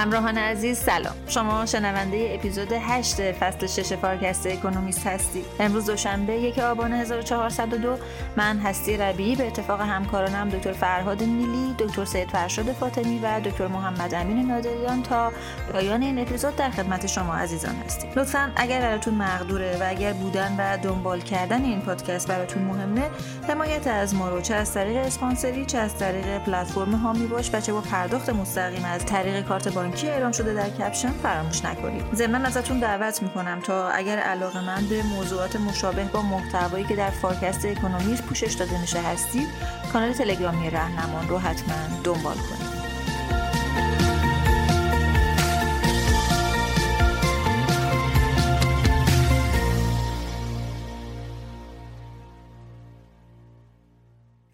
همراهان عزیز سلام. شما شنونده اپیزود 8 فصل 6 فارکست اکونومیست هستید. امروز دوشنبه یک آبان 1402 من هستی ربیعی به اتفاق همکارانم دکتر فرهاد نیلی دکتر سید فرشاد فاطمی و دکتر محمد امین نادریان تا پایان این اپیزود در خدمت شما عزیزان هستیم. لطفا اگر براتون مقدوره و اگر بودن و دنبال کردن این پادکست براتون مهمه حمایت از ما رو چه از طریق اسپانسری چه از طریق پلتفرم حامی باش و چه با پرداخت مستقیم از طریق کارت بانکی اعلام شده در caption فراموش نکنید. ضمن ازتون دعوت می‌کنم تا اگر علاقه‌مند به موضوعات مشابه با محتوایی که در فارکست اکونومیست پوشش داده میشه هستید کانال تلگرامی رهنمان رو حتما دنبال کنید.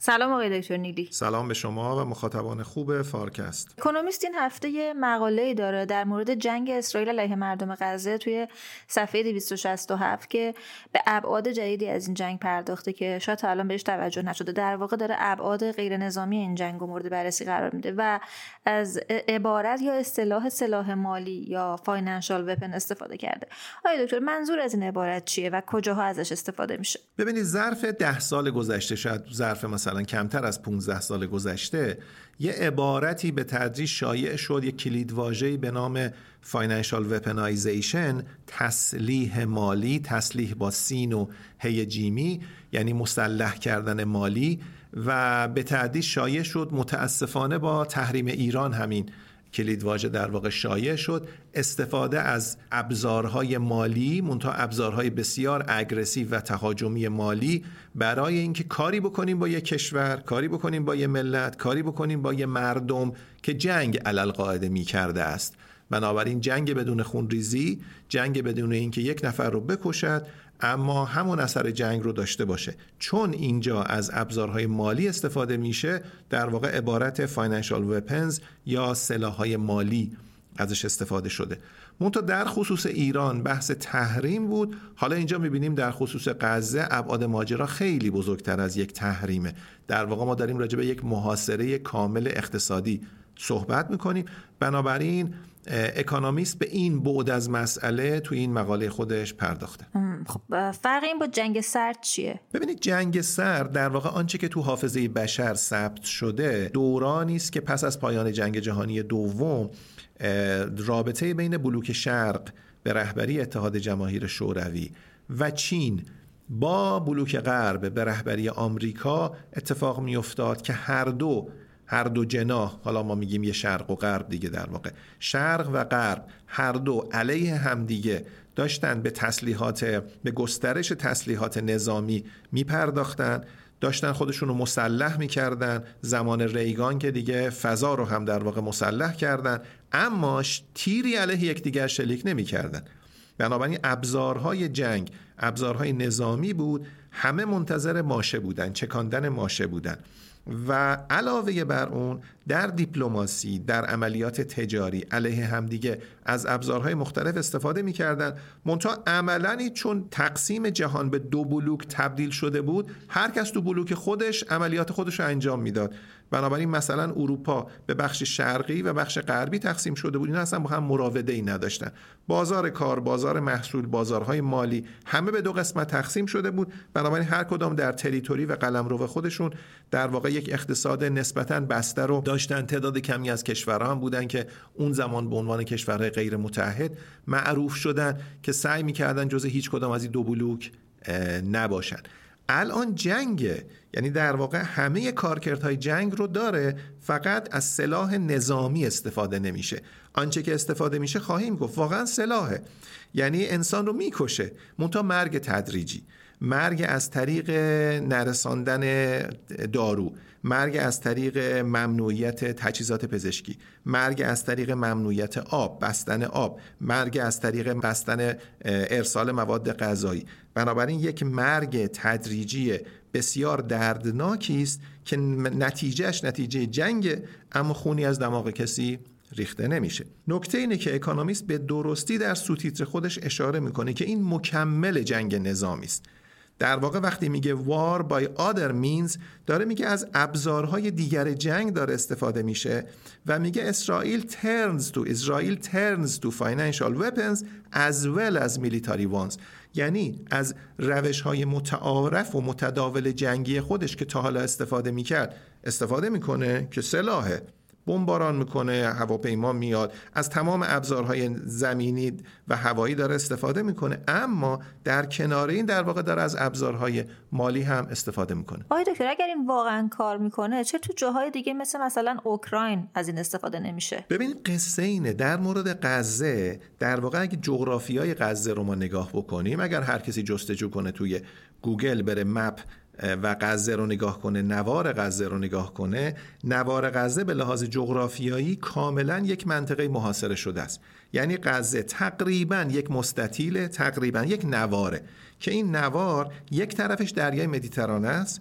سلام آقای دکتر نیلی. سلام به شما و مخاطبان خوب فارکست. اکونومیست این هفته یه مقاله ای داره در مورد جنگ اسرائیل علیه مردم غزه توی صفحه 267 که به ابعاد جدیدی از این جنگ پرداخته که شاید تا الان بهش توجه نشده. در واقع داره ابعاد غیر نظامی این جنگ رو مورد بررسی قرار میده و از عبارت یا اصطلاح سلاح مالی یا فاینانشال وپن استفاده کرده. آقای دکتر منظور از این عبارت چیه و کجاها ازش استفاده میشه؟ ببینید ظرف ده سال گذشته شاید ظرف مثلا کمتر از 15 سال گذشته یه عبارتی به تدریج شایع شد یه کلیدواژه‌ای به نام financial weaponization تسلیح مالی تسلیح با سین و ح جیمی یعنی مسلح کردن مالی و به تدریج شایع شد. متاسفانه با تحریم ایران همین کلید واژه در واقع شایع شد استفاده از ابزارهای مالی منتها ابزارهای بسیار aggressive و تهاجمی مالی برای اینکه کاری بکنیم با یک کشور کاری بکنیم با یک ملت کاری بکنیم با یک مردم که جنگ علل قاعده می کرده است. بنابراین جنگ بدون خونریزی جنگ بدون اینکه یک نفر رو بکشد اما همون اثر جنگ رو داشته باشه. چون اینجا از ابزارهای مالی استفاده میشه در واقع عبارت فاینانشال وپنز یا سلاحهای مالی ازش استفاده شده. منتها در خصوص ایران بحث تحریم بود. حالا اینجا می‌بینیم در خصوص غزه ابعاد ماجرا خیلی بزرگتر از یک تحریمه. در واقع ما داریم راجع به یک محاصره کامل اقتصادی صحبت می‌کنیم. بنابراین اکانومیست به این بعد از مسئله تو این مقاله خودش پرداخته. خب فرق این با جنگ سرد چیه؟ ببینید جنگ سرد در واقع آنچه که تو حافظه بشر ثبت شده دورانی است که پس از پایان جنگ جهانی دوم رابطه بین بلوک شرق به رهبری اتحاد جماهیر شوروی و چین با بلوک غرب به رهبری آمریکا اتفاق میافتاد که هر دو هر دو جناح حالا ما میگیم یه شرق و غرب دیگه در واقع. شرق و غرب هر دو علیه همدیگه داشتن به تسلیحات به گسترش تسلیحات نظامی میپرداختن. داشتن خودشون رو مسلح می‌کردن. زمان ریگان که دیگه فضا رو هم در واقع مسلح کردن. اما تیری علیه یکدیگر شلیک نمی‌کردن. بنابراین ابزارهای جنگ ابزارهای نظامی بود. همه منتظر ماشه بودن چکاندن ماشه بودن. و علاوه بر اون در دیپلماسی در عملیات تجاری علیه همدیگه از ابزارهای مختلف استفاده می‌کردن. منتها عملا چون تقسیم جهان به دو بلوک تبدیل شده بود هر کس تو بلوک خودش عملیات خودش رو انجام می‌داد. بنابراین مثلا اروپا به بخش شرقی و بخش غربی تقسیم شده بود. اینا اصلا با هم مراوده ای نداشتن. بازار کار بازار محصول بازارهای مالی همه به دو قسمت تقسیم شده بود. بنابراین هر کدام در تریتوری و قلمرو خودشون در واقع یک اقتصاد نسبتا بسته رو داشتن. تعداد کمی از کشورها هم بودن که اون زمان به عنوان کشورهای غیر متحد معروف شدن که سعی می‌کردن جز هیچ کدام از این دو بلوک نباشن. الان جنگ یعنی در واقع همه کارکردهای جنگ رو داره فقط از سلاح نظامی استفاده نمیشه. آنچه که استفاده میشه خواهیم گفت واقعا سلاحه. یعنی انسان رو می‌کشه. منتها مرگ تدریجی. مرگ از طریق نرساندن دارو مرگ از طریق ممنوعیت تجهیزات پزشکی مرگ از طریق ممنوعیت آب بستن آب مرگ از طریق بستن ارسال مواد غذایی. بنابراین یک مرگ تدریجی بسیار دردناکی است که نتیجهش نتیجه جنگ اما خونی از دماغ کسی ریخته نمیشه. نکته اینه که اکانومیست به درستی در سوتیتر خودش اشاره می‌کنه که این مکمل جنگ نظامی است. در واقع وقتی میگه war by other means داره میگه از ابزارهای دیگر جنگ داره استفاده میشه و میگه اسرائیل turns to اسرائیل turns to financial weapons as well as military ones. یعنی از روش های متعارف و متداول جنگی خودش که تا حالا استفاده می‌کرد استفاده می‌کنه که سلاحه. بمباران می‌کنه هواپیما میاد از تمام ابزارهای زمینی و هوایی داره استفاده می‌کنه اما در کنار این در واقع داره از ابزارهای مالی هم استفاده می‌کنه. آقای دکتر اگر این واقعا کار می‌کنه چه تو جاهای دیگه مثل مثلا اوکراین از این استفاده نمیشه؟ ببینید قصه اینه. در مورد غزه در واقع اگه جغرافیای غزه رو ما نگاه بکنیم اگر هر کسی جستجو کنه توی گوگل بره مپ و غزه رو نگاه کنه نوار غزه رو نگاه کنه نوار غزه به لحاظ جغرافیایی کاملا یک منطقه محاصره شده است. یعنی غزه تقریبا یک مستطیل تقریبا یک نواره. که این نوار یک طرفش دریای مدیترانه است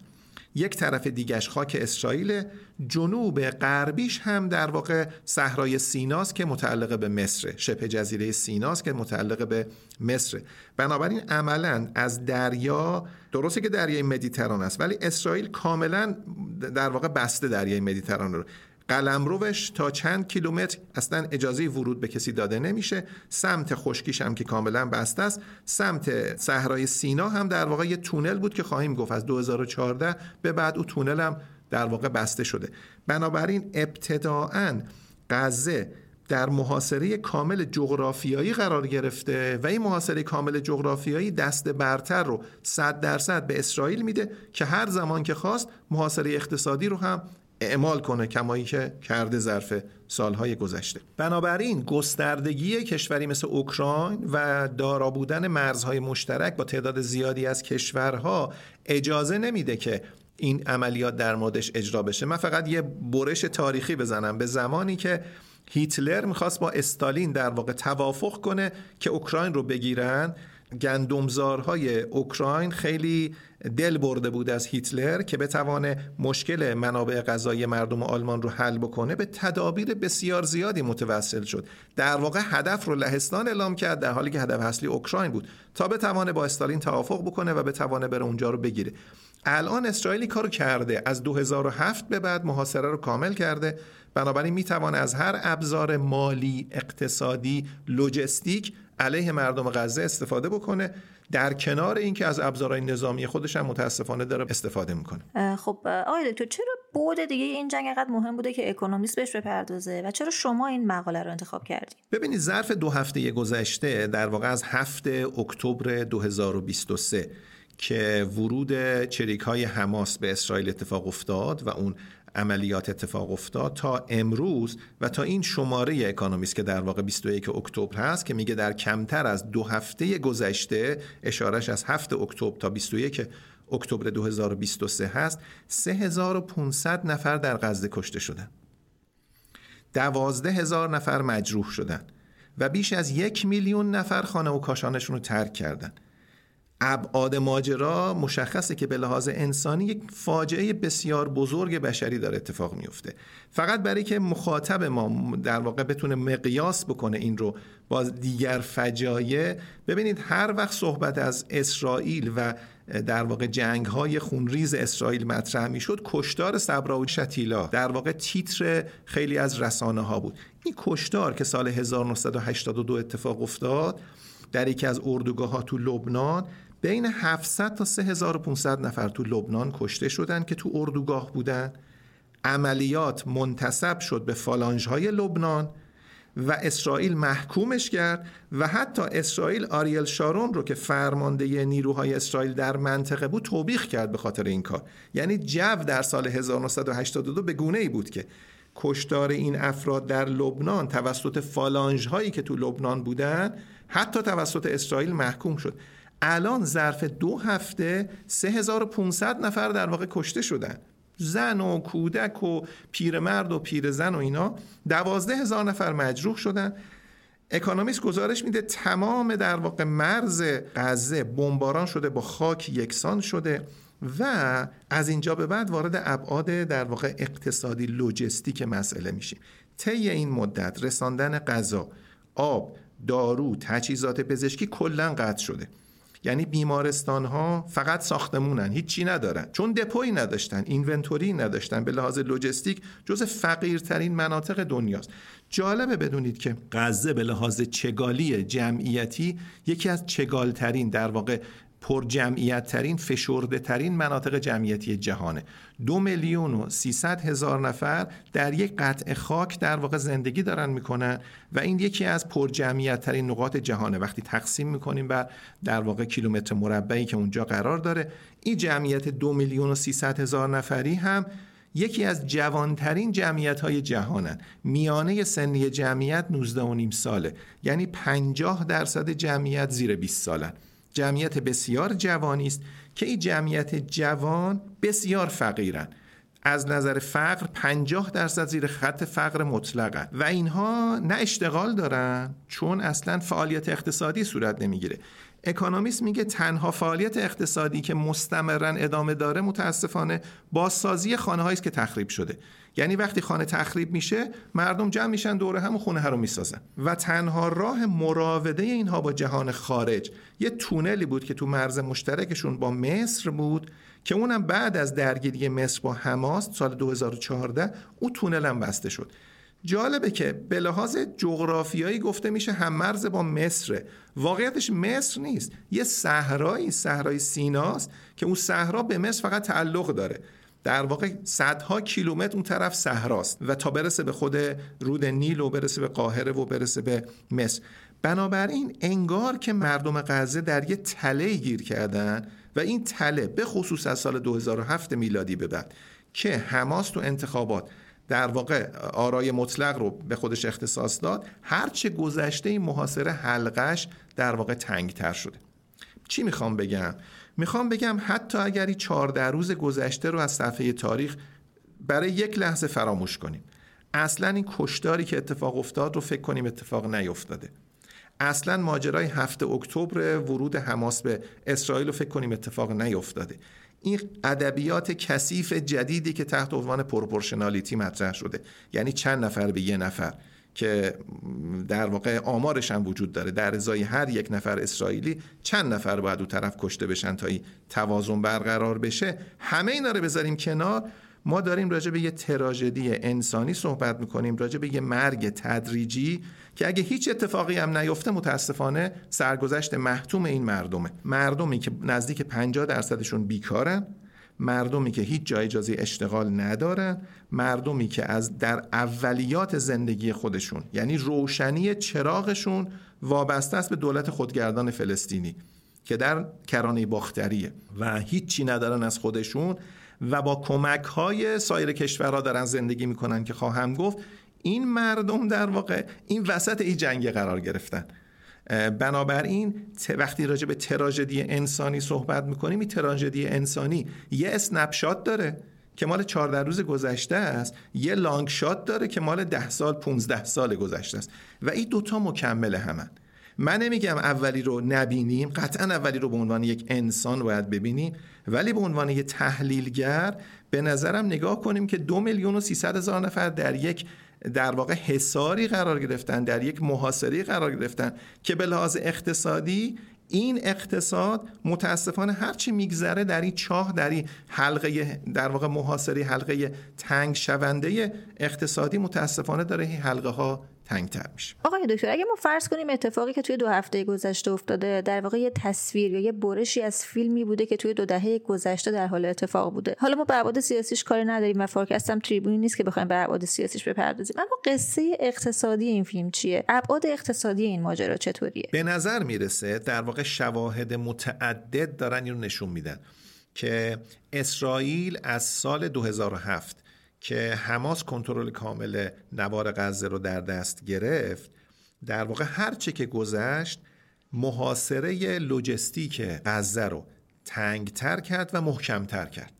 یک طرف دیگش خاک اسرائیل جنوب غربیش هم در واقع صحرای سیناست که متعلق به مصر شبه جزیره سیناست که متعلق به مصر. بنابراین عملا از دریا درسته که دریای مدیترانه است ولی اسرائیل کاملا در واقع بسته دریای مدیترانه رو. قلمروش تا چند کیلومتر اصلا اجازه ورود به کسی داده نمیشه. سمت خشکیش هم که کاملا بسته است. سمت صحرای سینا هم در واقع یه تونل بود که خواهیم گفت. از 2014 به بعد او تونل هم در واقع بسته شده. بنابراین ابتداعا غزه در محاصره کامل جغرافیایی قرار گرفته و این محاصره کامل جغرافیایی دست برتر رو 100 درصد به اسرائیل میده که هر زمان که خواست محاصره اقتصادی رو هم اعمال کنه کمایی که کرده ظرف سالهای گذشته. بنابراین گستردگی کشوری مثل اوکراین و دارا بودن مرزهای مشترک با تعداد زیادی از کشورها اجازه نمیده که این عملیات در موردش اجرا بشه. من فقط یه برش تاریخی بزنم. به زمانی که هیتلر می‌خواست با استالین در واقع توافق کنه که اوکراین رو بگیرن گندمزارهای اوکراین خیلی دل برده بود از هیتلر که بتوانه مشکل منابع غذایی مردم آلمان رو حل بکنه به تدابیر بسیار زیادی متوسل شد. در واقع هدف رو لهستان اعلام کرد در حالی که هدف اصلی اوکراین بود تا بتوانه با استالین توافق بکنه و بتوانه بره اونجا رو بگیره. الان اسرائیلی کارو کرده. از 2007 به بعد محاصره رو کامل کرده. بنابراین می‌توانه از هر ابزار مالی اقتصادی لوجستیک علیه مردم غزه استفاده بکنه در کنار اینکه از ابزارهای نظامی خودش هم متاسفانه داره استفاده می‌کنه. خب آقای تو چرا بود دیگه این جنگ انقدر مهم بوده که اکونومیست بهش بپردازه؟ و چرا شما این مقاله رو انتخاب کردید ببینید ظرف دو هفته گذشته در واقع از هفته اکتبر 2023 که ورود چریک های حماس به اسرائیل اتفاق افتاد و اون عملیات اتفاق افتاد تا امروز و تا این شماره اکانومیست که در واقع 21 اکتبر هست که میگه در کمتر از دو هفته گذشته اشارش از 7 اکتبر تا 21 اکتبر 2023 هست 3500 نفر در غزه کشته شدن. دوازده هزار نفر مجروح شدن و بیش از یک میلیون نفر خانه و کاشانشون رو ترک کردن. ابعاد ماجرا مشخصه که به لحاظ انسانی یک فاجعه بسیار بزرگ بشری داره اتفاق میفته. فقط برای که مخاطب ما در واقع بتونه مقیاس بکنه این رو با دیگر فجایع ببینید هر وقت صحبت از اسرائیل و در واقع جنگ های خونریز اسرائیل مطرح می شد کشتار صبرا و شتیلا در واقع تیتر خیلی از رسانه ها بود. این کشتار که سال 1982 اتفاق افتاد در یکی از اردوگاه ها تو لبنان بین 700 تا 3500 نفر تو لبنان کشته شدن که تو اردوگاه بودن. عملیات منتصب شد به فالانج های لبنان و اسرائیل محکومش کرد و حتی اسرائیل آریل شارون رو که فرمانده نیروهای اسرائیل در منطقه بود توبیخ کرد به خاطر این کار. یعنی جو در سال 1982 به گونه ای بود که کشتار این افراد در لبنان توسط فالانج هایی که تو لبنان بودن حتی توسط اسرائیل محکوم شد. الان ظرف دو هفته 3500 نفر در واقع کشته شدن. زن و کودک و پیرمرد و پیرزن و اینا دوازده هزار نفر مجروح شدن. اکانومیست گزارش میده تمام در واقع مرز غزه بمباران شده با خاک یکسان شده و از اینجا به بعد وارد ابعاد در واقع اقتصادی لوجستیک مسئله میشیم. طی این مدت رساندن غذا آب دارو تجهیزات پزشکی کلا قطع شده. یعنی بیمارستان ها فقط ساختمونن هیچی ندارن. چون دپوی نداشتن اینونتوری نداشتن به لحاظ لوجستیک جز فقیرترین مناطق دنیاست. جالبه بدونید که غزه به لحاظ چگالی جمعیتی یکی از چگالترین در واقع پر جمعیت ترین فشرده ترین مناطق جمعیتی جهانه. دو میلیون و سیصد هزار نفر در یک قطع خاک در واقع زندگی دارن می‌کنن و این یکی از پر جمعیت ترین نقاط جهانه. وقتی تقسیم می‌کنیم بر در واقع کیلومتر مربعی که اونجا قرار داره این جمعیت دو میلیون و سیصد هزار نفری هم یکی از جوانترین جمعیت های جهانن. میانه سنی جمعیت 19 و نیم ساله. یعنی 50 درصد جمعیت زیر 20 سالن. جمعیت بسیار جوانی است که این جمعیت جوان بسیار فقیرن. از نظر فقر 50 درصد زیر خط فقر مطلقن و اینها نه اشتغال دارن چون اصلا فعالیت اقتصادی صورت نمی‌گیره. اکونومیست میگه تنها فعالیت اقتصادی که مستمرا ادامه داره متاسفانه بازسازی خانه است که تخریب شده. یعنی وقتی خانه تخریب میشه مردم جمع میشن دوره هم خونه ها رو می‌سازن. و تنها راه مراوده اینها با جهان خارج یه تونلی بود که تو مرز مشترکشون با مصر بود که اونم بعد از درگیری مصر با حماس سال 2014 او تونل هم بسته شد. جالبه که به لحاظ جغرافیایی گفته میشه هم مرز با مصر واقعیتش مصر نیست. یه صحرایی صحرای سیناست که اون صحرا به مصر فقط تعلق داره. در واقع صدها کیلومتر اون طرف صحراست و تا برسه به خود رود نیل و برسه به قاهره و برسه به مصر. بنابراین انگار که مردم غزه در یه تله گیر کردن و این تله به خصوص از سال 2007 میلادی به بعد که حماس تو انتخابات در واقع آرای مطلق رو به خودش اختصاص داد. هرچه گذشته این محاصره حلقش در واقع تنگتر شده. چی می‌خوام بگم؟ می‌خوام بگم حتی اگر این 14 روز گذشته رو از صفحه تاریخ برای یک لحظه فراموش کنیم. اصلا این کشداری که اتفاق افتاد رو فکر کنیم اتفاق نیفتاده. اصلا ماجرای هفته اکتبر ورود حماس به اسرائیل رو فکر کنیم اتفاق نیفتاده. این ادبیات کثیف جدیدی که تحت عنوان پروپورشنالیتی مطرح شده. یعنی چند نفر به یه نفر که در واقع آمارش هم وجود داره. در ازای هر یک نفر اسرائیلی چند نفر باید او طرف کشته بشن تا این توازن برقرار بشه. همه اینا رو بذاریم کنار. ما داریم راجع به یه تراژدی انسانی صحبت می‌کنیم راجع به یه مرگ تدریجی که اگه هیچ اتفاقی هم نیفته متاسفانه سرگذشت محتوم این مردمه. مردمی که نزدیک 50 درصدشون بیکارن مردمی که هیچ جای اجازه اشتغال ندارن مردمی که از در اولیات زندگی خودشون یعنی روشنی چراغشون وابسته است به دولت خودگردان فلسطینی که در کرانه باختریه. و هیچی ندارن از خودشون و با کمک های سایر کشورها دارن زندگی می‌کنن که خواهم گفت این مردم در واقع این وسط این جنگ قرار گرفتن. بنابراین وقتی راجع به تراژدی انسانی صحبت می‌کنیم این تراژدی انسانی یه اسنپشات داره که مال 14 روز گذشته است یه لانگ شات داره که مال 10 سال 15 سال گذشته است. و این دوتا مکمل همن. من نمیگم اولی رو نبینیم قطعا اولی رو به عنوان یک انسان باید ببینیم ولی به عنوان یک تحلیلگر به نظرم نگاه کنیم که دو میلیون و سیصد هزار نفر در یک در واقع حساری قرار گرفتن در یک محاصره قرار گرفتن که به لحاظ اقتصادی این اقتصاد متاسفانه هرچی میگذره در این چاه در این حلقه در واقع محاصره حلقه تنگ شونده اقتصادی متاسفانه داره این حلقه ها تنگتر میشه. آقای دکتر اگه ما فرض کنیم اتفاقی که توی دو هفته گذشته افتاده در واقع یه تصویر یا یه برشی از فیلمی بوده که توی دو دهه گذشته در حال اتفاق بوده. حالا ما به ابعاد سیاسیش کاری نداریم و فارکست هم تریبونی نیست که بخوایم به ابعاد سیاسیش بپردازیم. اما قصه اقتصادی این فیلم چیه؟ ابعاد اقتصادی این ماجرا چطوریه؟ به نظر می‌رسه در واقع شواهد متعدد دارن اینو نشون میدن که اسرائیل از سال 2007 که حماس کنترل کامل نوار غزه رو در دست گرفت در واقع هرچه که گذشت محاصره لوجستیک غزه رو تنگتر کرد و محکمتر کرد.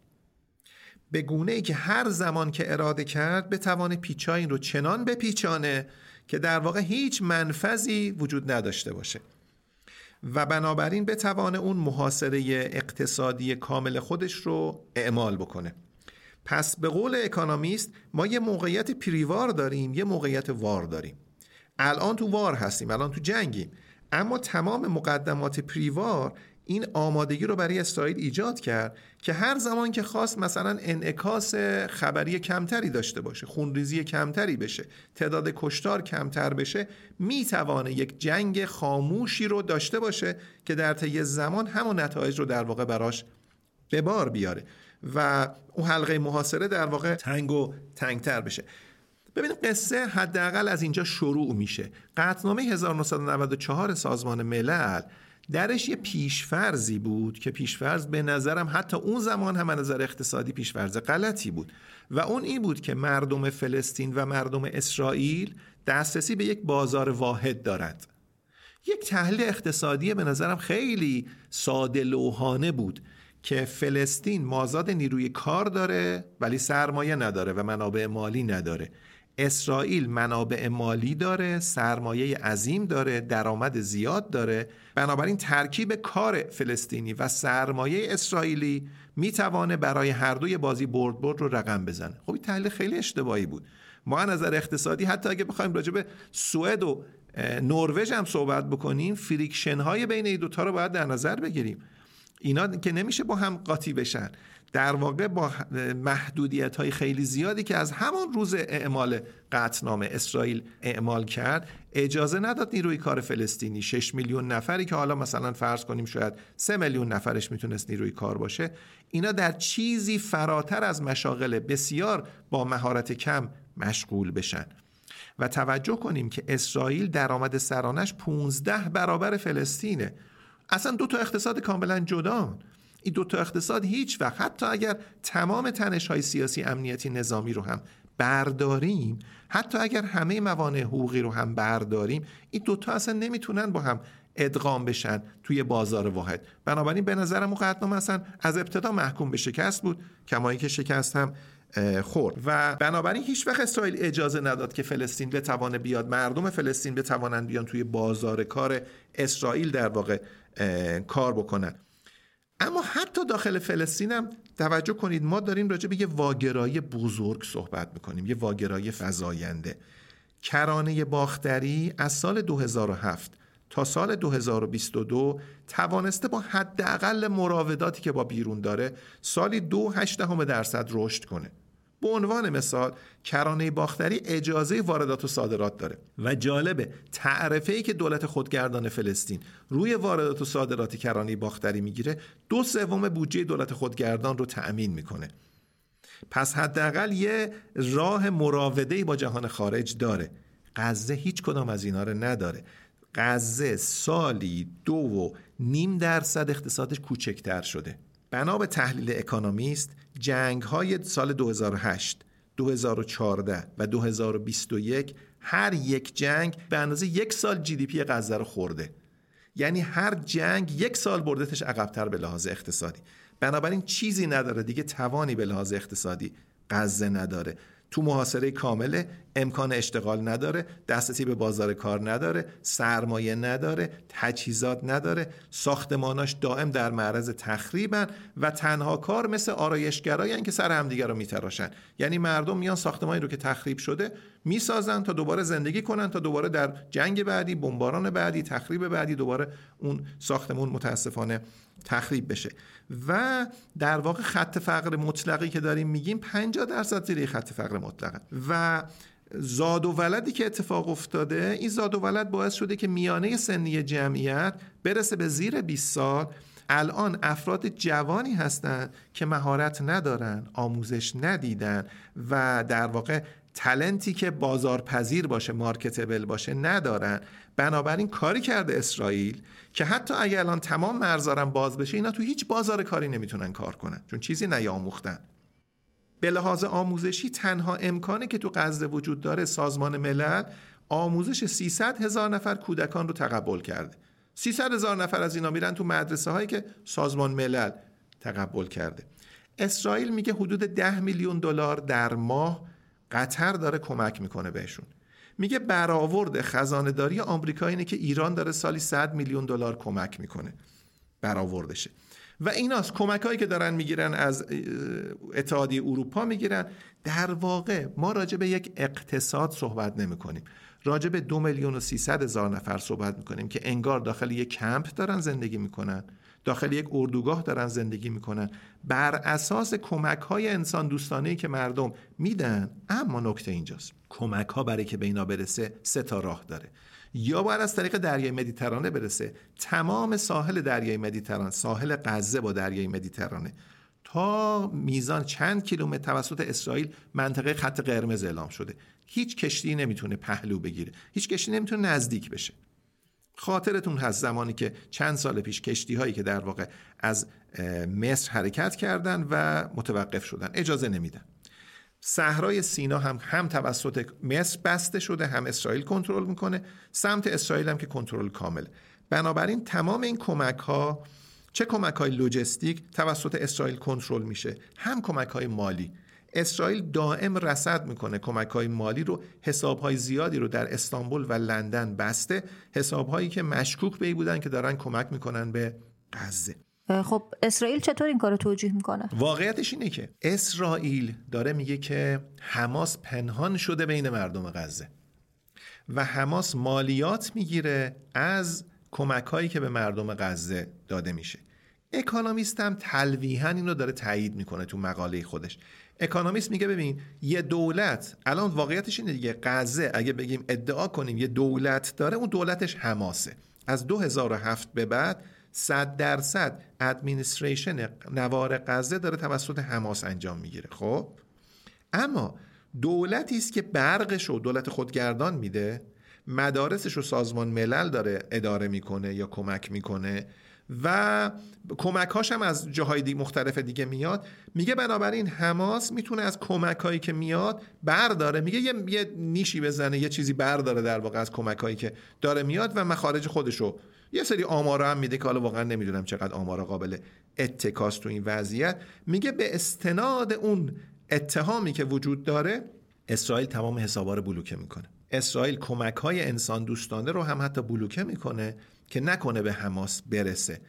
به گونه ای که هر زمان که اراده کرد به توان پیچاین رو چنان بپیچانه که در واقع هیچ منفذی وجود نداشته باشه. و بنابراین به توان اون محاصره اقتصادی کامل خودش رو اعمال بکنه. پس به قول اکانومیست ما یه موقعیت پریوار داریم یه موقعیت وار داریم. الان تو وار هستیم الان تو جنگیم. اما تمام مقدمات پریوار این آمادگی رو برای اسرائیل ایجاد کرد که هر زمان که خواست مثلا انعکاس خبری کمتری داشته باشه خونریزی کمتری بشه تعداد کشتار کمتر بشه می‌توانه یک جنگ خاموشی رو داشته باشه که در طی زمان همون نتایج رو در واقع براش به بار بیاره. و اون حلقه محاصره در واقع تنگ و تنگتر بشه. ببینید قصه حداقل از اینجا شروع میشه. قطنامه 1994 سازمان ملل درش یه پیشفرزی بود که پیشفرز به نظرم حتی اون زمان هم نظر اقتصادی پیشفرز غلطی بود. و اون این بود که مردم فلسطین و مردم اسرائیل دسترسی به یک بازار واحد دارند. یک تحلیل اقتصادی به نظرم خیلی ساده لوحانه بود. که فلسطین مازاد نیروی کار داره ولی سرمایه نداره و منابع مالی نداره. اسرائیل منابع مالی داره سرمایه عظیم داره درآمد زیاد داره. بنابراین ترکیب کار فلسطینی و سرمایه اسرائیلی می‌توانه برای هر دوی بازی برد برد رو رقم بزنه. خب این تحلیل خیلی اشتباهی بود. از نظر اقتصادی حتی اگه بخوایم راجع به سوئد و نروژ هم صحبت بکنیم friction های بین این دوتا رو باید در نظر بگیریم. اینا که نمیشه با هم قاطی بشن. در واقع با محدودیت های خیلی زیادی که از همون روز اعمال قطعنامه اسرائیل اعمال کرد اجازه نداد نیروی کار فلسطینی. 6 میلیون نفری که حالا مثلا فرض کنیم شاید 3 میلیون نفرش می‌تونست نیروی کار باشه اینا در چیزی فراتر از مشاغل بسیار با مهارت کم مشغول بشن. و توجه کنیم که اسرائیل درآمد سرانش 15 برابر فلسطینه. اصلا دو تا اقتصاد کاملا جدان این دو تا اقتصاد هیچ وقت حتی اگر تمام تنش های سیاسی امنیتی نظامی رو هم برداریم حتی اگر همه موانع حقوقی رو هم برداریم این دوتا اصلا نمی‌تونن با هم ادغام بشن توی بازار واحد. بنابراین به نظرم مقدم اصلا از ابتدا محکوم به شکست بود کمایی که شکست هم خورد. و بنابراین هیچ وقت اسرائیل اجازه نداد که فلسطین بتوانه بیاد. مردم فلسطین بتوانند بیان توی بازار کار اسرائیل در واقع کار بکنن. اما حتی داخل فلسطین هم توجه کنید ما داریم راجع به یه واگرایی بزرگ صحبت می‌کنیم یه واگرایی فزاینده. کرانه باختری از سال 2007 تا سال 2022 توانسته با حداقل مراوداتی که با بیرون داره سالی دو هشته درصد رشد کنه. به عنوان مثال کرانه باختری اجازه واردات و صادرات داره. و جالبه تعرفه ای که دولت خودگردان فلسطین روی واردات و صادرات کرانه باختری می‌گیره دو سوم بودجه دولت خودگردان رو تأمین می‌کنه. پس حداقل یه راه مراوده با جهان خارج داره. غزه هیچ کدام از اینا رو نداره. غزه سالی دو و نیم درصد اقتصادش کوچکتر شده. بنا به تحلیل اکانومیست جنگ های سال 2008 2014 و 2021 هر یک جنگ به اندازه یک سال جی دی پی غزه رو خورده. یعنی هر جنگ یک سال بردتش عقبتر به لحاظ اقتصادی. بنابراین چیزی نداره دیگه توانی به لحاظ اقتصادی غزه نداره. تو محاصره کامله امکان اشتغال نداره دسترسی به بازار کار نداره سرمایه نداره تجهیزات نداره ساختماناش دائم در معرض تخریبن و تنها کار مثل آرایشگرایی که سر همدیگه رو میتراشن. یعنی مردم میان ساختمانی رو که تخریب شده می‌سازن تا دوباره زندگی کنن تا دوباره در جنگ بعدی بمباران بعدی تخریب بعدی دوباره اون ساختمون متاسفانه تخریب بشه. و در واقع خط فقر مطلقی که داریم میگیم 50 درصد زیر خط فقر مطلقه. و زاد و ولدی که اتفاق افتاده این زاد و ولد باعث شده که میانه سنی جمعیت برسه به زیر 20 سال. الان افراد جوانی هستند که مهارت ندارن آموزش ندیدن و در واقع تلنتی که بازارپذیر باشه مارکتبل باشه ندارن. بنابراین کاری کرده اسرائیل که حتی اگر الان تمام مرزارم باز بشه اینا تو هیچ بازار کاری نمی‌تونن کار کنن. چون چیزی نیاموختن. به لحاظ آموزشی تنها امکانی که تو غزه وجود داره سازمان ملل آموزش 300 هزار نفر کودکان رو تقبل کرده. 300 هزار نفر از اینا میرن تو مدرسه هایی که سازمان ملل تقبل کرده. اسرائیل میگه حدود 10 میلیون دلار در ماه قطر داره کمک می‌کنه بهشون. میگه برآورد خزانه داری آمریکا اینه که ایران داره سالی 100 میلیون دلار کمک می‌کنه. برآوردشه. و ایناست کمک هایی که دارن می‌گیرن از اتحادیه اروپا می‌گیرن. در واقع ما راجع به یک اقتصاد صحبت نمی کنیم راجع به دو میلیون و سیصد هزار نفر صحبت می‌کنیم که انگار داخل یک کمپ دارن زندگی می‌کنن. داخل یک اردوگاه دارن زندگی می‌کنن. بر اساس کمک های انسان دوستانه که مردم میدن اما نکته اینجاست. کمک ها برای که به اینا برسه سه تا راه داره. یا باید از طریق دریای مدیترانه برسه. تمام ساحل دریای مدیترانه ساحل غزه با دریای مدیترانه. تا میزان چند کیلومتر توسط اسرائیل منطقه خط قرمز اعلام شده. هیچ کشتی نمی‌تونه پهلو بگیره. هیچ کشتی نمی‌تونه نزدیک بشه. خاطرتون هست زمانی که چند سال پیش کشتی هایی که در واقع از مصر حرکت کردن و متوقف شدن. اجازه نمیدن. صحرای سینا هم هم توسط مصر بسته شده هم اسرائیل کنترل می‌کنه. سمت اسرائیل هم که کنترل کامل. بنابراین تمام این کمک ها چه کمک های لوجستیک توسط اسرائیل کنترل میشه هم کمک های مالی. اسرائیل دائم رصد می‌کنه. کمک های مالی رو حساب های زیادی رو در استانبول و لندن بسته. حساب هایی که مشکوک به بودن که دارن کمک می‌کنن به غزه. خب اسرائیل چطور این کارو توجیه می‌کنه؟ واقعیتش اینه که اسرائیل داره میگه که حماس پنهان شده بین مردم غزه و حماس مالیات می‌گیره از کمک هایی که به مردم غزه داده میشه. اکانومیست هم تلویحا این رو داره تایید می‌کنه تو مقاله خودش. اکانومیست میگه ببین یه دولت الان واقعیتش اینه دیگه غزه اگه بگیم ادعا کنیم یه دولت داره اون دولتش حماسه. از 2007 به بعد 100 درصد ادمینستریشن نوار غزه داره توسط حماس انجام می‌گیره خب؟ اما دولتی است که برقش رو دولت خودگردان میده مدارسش رو سازمان ملل داره اداره می‌کنه یا کمک می‌کنه. و کمک هم از جاهای دی مختلف دیگه میاد. میگه بنابراین حماس می‌تونه از کمک هایی که میاد برداره. میگه یه, نیشی بزنه یه چیزی برداره در واقع از کمک هایی که داره میاد و مخارج خودش رو یه سری آمارا هم میده که حالا واقعا نمی‌دونم چقدر آمارا قابل اتکاست تو این وضعیت. میگه به استناد اون اتهامی که وجود داره اسرائیل تمام حسابا رو بلوکه می‌کنه. اسرائیل کمک های انسان دوستانه رو هم حتی بلوکه می‌کنه که نکنه به حماس برسه.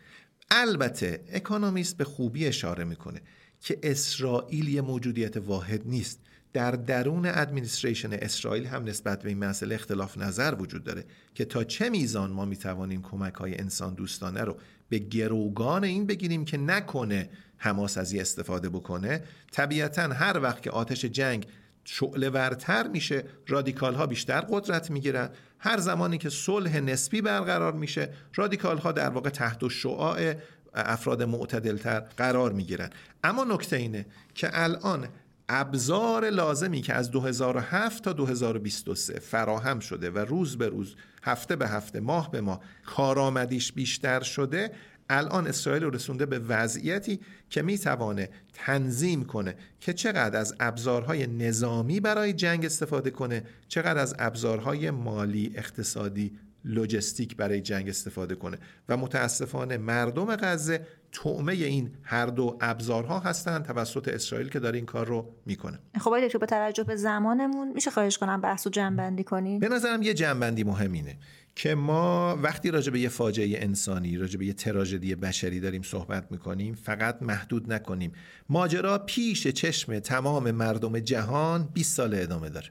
البته Economist به خوبی اشاره می‌کنه که اسرائیل یه موجودیت واحد نیست. در درون administration اسرائیل هم نسبت به این مسئله اختلاف نظر وجود داره که تا چه میزان ما می‌توانیم کمک های انسان دوستانه رو به گروگان این بگیریم که نکنه حماس از استفاده بکنه. طبیعتا هر وقت که آتش جنگ شعله ورتر میشه رادیکال ها بیشتر قدرت می‌گیرن. هر زمانی که صلح نسبی برقرار میشه رادیکال ها در واقع تحت شعاع افراد معتدلتر قرار می‌گیرن. اما نکته اینه که الان ابزار لازمی که از 2007 تا 2023 فراهم شده و روز به روز هفته به هفته ماه به ماه کارآمدیش بیشتر شده الان اسرائیل رو رسونده به وضعیتی که می‌توانه تنظیم کنه که چقدر از ابزارهای نظامی برای جنگ استفاده کنه چقدر از ابزارهای مالی اقتصادی لوجستیک برای جنگ استفاده کنه. و متاسفانه مردم غزه تعمه این هر دو ابزارها هستند توسط اسرائیل که داره این کار رو می‌کنه. خب آقای با توجه به زمانمون میشه خواهش کنم بحث و جنبندی کنیم؟ به نظرم یه جنبندی مهمینه. که ما وقتی راجع به یه فاجعه انسانی راجع به یه تراژدی بشری داریم صحبت می‌کنیم فقط محدود نکنیم. ماجرا پیش چشم تمام مردم جهان 20 سال ادامه داره.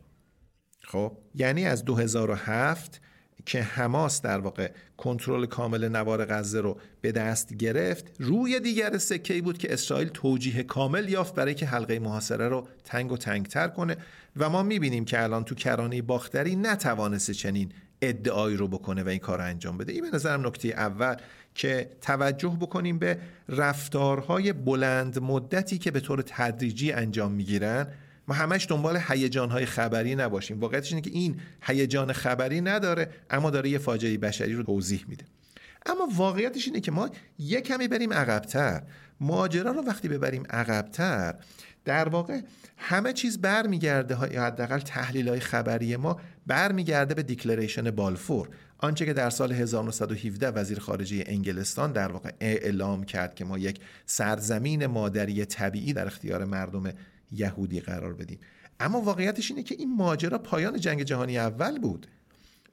خب؟ یعنی از 2007 که حماس در واقع کنترل کامل نوار غزه رو به دست گرفت روی دیگر سکه بود که اسرائیل توجیه کامل یافت برای که حلقه محاصره رو تنگ و تنگتر کنه. و ما می‌بینیم که الان تو کرانه باختری نتوانسته چنین ادعایی رو بکنه و این کار رو انجام بده. این به نظرم نکته اول که توجه بکنیم به رفتارهای بلند مدتی که به طور تدریجی انجام می‌گیرن. ما همش دنبال هیجانهای خبری نباشیم. واقعیتش اینه که این هیجان خبری نداره اما داره یه فاجعه بشری رو توضیح میده. اما واقعیتش اینه که ما یه کمی بریم عقبتر. ماجرا رو وقتی ببریم عقبتر در واقع همه چیز برمیگرده یا حداقل تحلیل های خبری ما برمیگرده به دیکلریشن بالفور آنچه که در سال 1917 وزیر خارجه انگلستان در واقع اعلام کرد که ما یک سرزمین مادری طبیعی در اختیار مردم یهودی قرار بدیم. اما واقعیتش اینه که این ماجرا پایان جنگ جهانی اول بود.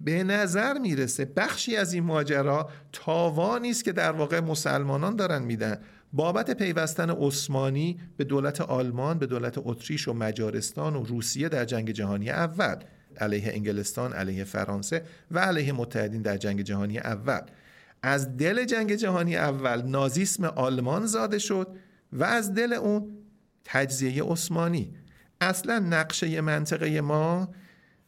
به نظر می‌رسه بخشی از این ماجرا تاوانی است که در واقع مسلمانان دارن میدن. بابت پیوستن عثمانی به دولت آلمان به دولت اتریش و مجارستان و روسیه در جنگ جهانی اول. علیه انگلستان علیه فرانسه و علیه متحدین در جنگ جهانی اول. از دل جنگ جهانی اول نازیسم آلمان زاده شد و از دل اون تجزیه عثمانی. اصلا نقشه منطقه ما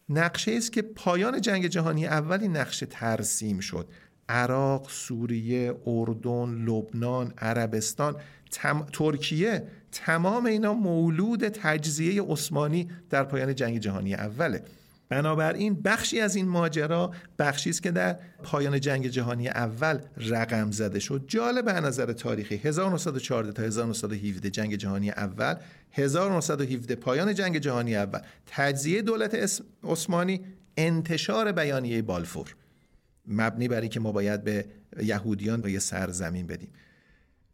نقشه است که پایان جنگ جهانی اولی نقشه ترسیم شد. عراق، سوریه، اردن، لبنان، عربستان، ترکیه تمام اینا مولود تجزیه عثمانی در پایان جنگ جهانی اوله. بنابراین بخشی از این ماجرا بخشی است که در پایان جنگ جهانی اول رقم زده شد. جالب به نظر تاریخی 1914 تا 1917 جنگ جهانی اول 1917 پایان جنگ جهانی اول. تجزیه دولت عثمانی انتشار بیانیه بالفور. مبنی بر که ما باید به یهودیان یه سرزمین بدیم.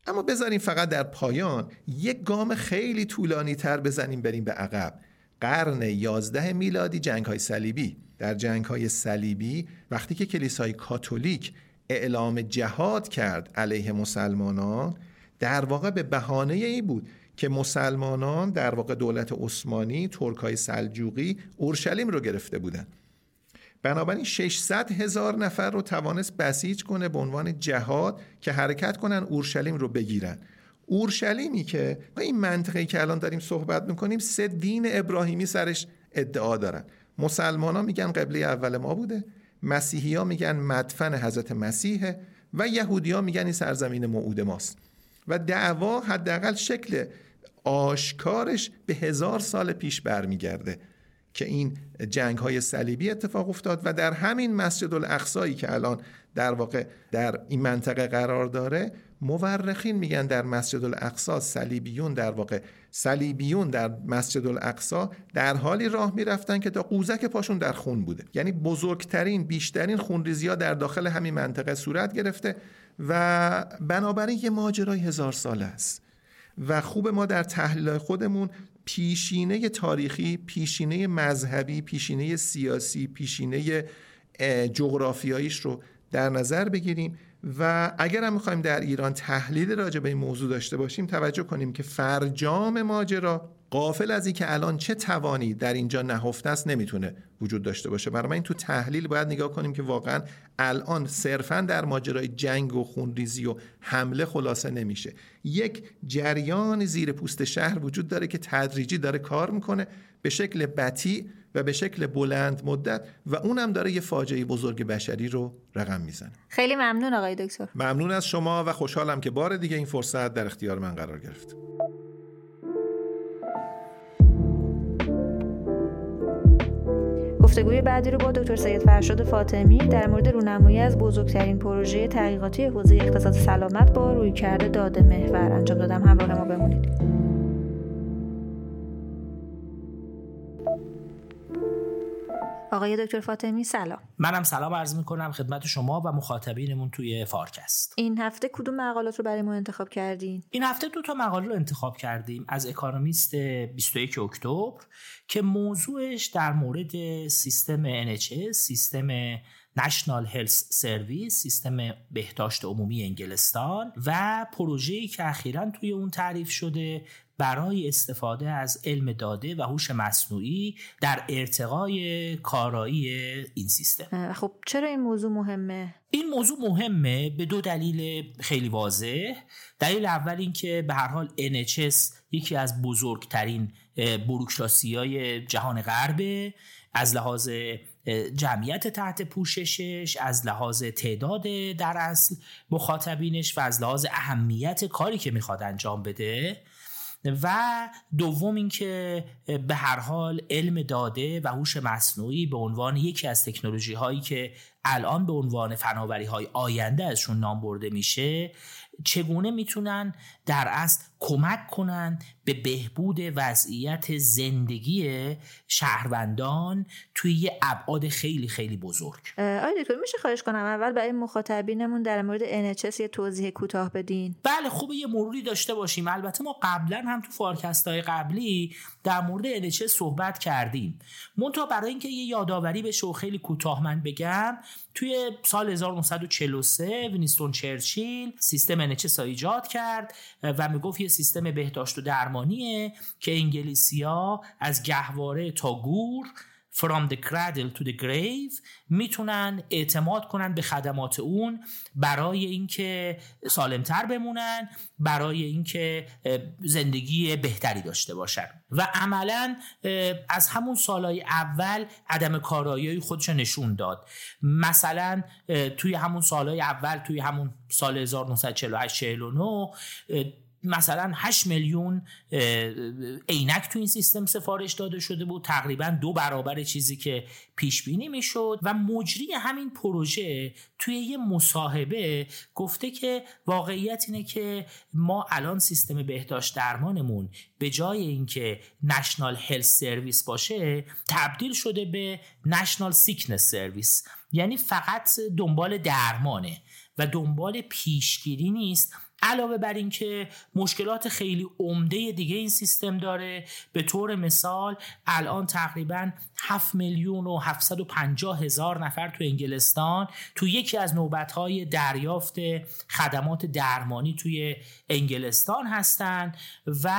اما بذاریم فقط در پایان یک گام خیلی طولانی تر بزنیم بریم به عقب. قرن 11 میلادی جنگ های صلیبی. در جنگ های صلیبی وقتی که کلیسای کاتولیک اعلام جهاد کرد علیه مسلمانان در واقع به بهانه ای بود که مسلمانان در واقع دولت عثمانی ترکای سلجوقی اورشلیم رو گرفته بودند بنابراین 600 هزار نفر رو توانست بسیج کنه به عنوان جهاد که حرکت کنن اورشلیم رو بگیرن. اورشلیمی که این منطقه که الان داریم صحبت می‌کنیم سه دین ابراهیمی سرش ادعا دارن. مسلمان ها میگن قبله اول ما بوده مسیحی ها میگن مدفن حضرت مسیحه و یهودی ها میگن این سرزمین موعود ماست. و دعوا حداقل شکل آشکارش به هزار سال پیش برمیگرده که این جنگ های صلیبی اتفاق افتاد و در همین مسجد الاقصایی که الان در واقع در این منطقه قرار داره مورخین میگن در مسجد الاقصا صلیبیون در واقع. صلیبیون در مسجد الاقصا در حالی راه می‌رفتن که تا قوزک پاشون در خون بوده. یعنی بزرگترین بیشترین خونریزی ها در داخل همین منطقه صورت گرفته و بنابراین یه ماجرای هزار ساله است. و خوب ما در تحلیل خودمون پیشینه تاریخی پیشینه مذهبی پیشینه سیاسی پیشینه جغرافیاییش رو در نظر بگیریم. و اگر هم می‌خوایم در ایران تحلیل راجع به این موضوع داشته باشیم توجه کنیم که فرجام ماجرا قافل از اینکه الان چه توانی در اینجا نهفته است نمی‌تونه وجود داشته باشه. برای این تو تحلیل باید نگاه کنیم که واقعا الان صرفا در ماجرای جنگ و خونریزی و حمله خلاصه نمیشه. یک جریان زیر پوست شهر وجود داره که تدریجی داره کار می‌کنه به شکل بطی و به شکل بلند مدت و اونم داره یه فاجعه بزرگ بشری رو رقم می‌زنه. خیلی ممنون آقای دکتر. ممنون از شما و خوشحالم که بار دیگه این فرصت در اختیار من قرار گرفت. گفتگوی بعدی رو با دکتر سید فرشاد فاطمی در مورد رونمایی از بزرگترین پروژه تحقیقاتی حوزه اقتصاد سلامت با رویکرد داده محور انجام دادم. همراه ما بمونید. آقای دکتر فاطمی سلام. منم سلام عرض می کنم خدمت شما و مخاطبینمون توی فارکست. این هفته کدوم مقالات رو برای ما انتخاب کردین؟ این هفته دو تا مقاله رو انتخاب کردیم از اکانومیست 21 اکتبر که موضوعش در مورد سیستم NHS سیستم National Health Service سیستم بهداشت عمومی انگلستان و پروژه‌ای که اخیرا توی اون تعریف شده برای استفاده از علم داده و هوش مصنوعی در ارتقای کارایی این سیستم. خب چرا این موضوع مهمه؟ این موضوع مهمه به دو دلیل خیلی واضح. دلیل اول اینکه به هر حال NHS یکی از بزرگترین بروکراسی های جهان غربه. از لحاظ جمعیت تحت پوششش از لحاظ تعداد در اصل مخاطبینش و از لحاظ اهمیت کاری که می‌خواد انجام بده. و دوم اینکه به هر حال علم داده و هوش مصنوعی به عنوان یکی از تکنولوژی هایی که الان به عنوان فناوری های آینده ازشون نام برده میشه چگونه می‌تونن در اصل کمک کنن به بهبود وضعیت زندگی شهروندان توی یه ابعاد خیلی خیلی بزرگ. آیا دکتر میشه خواهش کنم؟ اول برای مخاطبینمون در مورد NHS یه توضیح کوتاه بدین. بله خوبه یه مروری داشته باشیم. البته ما قبلا هم تو فارکست های قبلی در مورد NHS صحبت کردیم. منتها برای اینکه یه یادآوری بشه و خیلی کوتاه من بگم توی سال 1943 وینستون چرچیل سیستم NHS ایجاد کرد. و می‌گفت یه سیستم بهداشت و درمانیه که انگلیسی ها از گهواره تا گور from the cradle to the grave می‌تونن اعتماد کنن به خدمات اون برای اینکه سالمتر بمونن برای اینکه زندگی بهتری داشته باشن. و عملا از همون سالهای اول عدم کارایی خودش نشون داد. مثلا توی همون سالهای اول توی همون سال 1948 49 مثلا 8 میلیون عینک تو این سیستم سفارش داده شده بود. تقریبا دو برابر چیزی که پیش بینی می‌شد. و مجری همین پروژه توی یه مصاحبه گفته که واقعیت اینه که ما الان سیستم بهداشت درمانمون به جای اینکه National Health Service باشه تبدیل شده به National Sickness Service یعنی فقط دنبال درمانه و دنبال پیشگیری نیست. علاوه بر اینکه مشکلات خیلی عمده دیگه این سیستم داره به طور مثال الان تقریبا 7 میلیون و 750 هزار نفر تو انگلستان تو یکی از نوبتهای دریافت خدمات درمانی توی انگلستان هستن و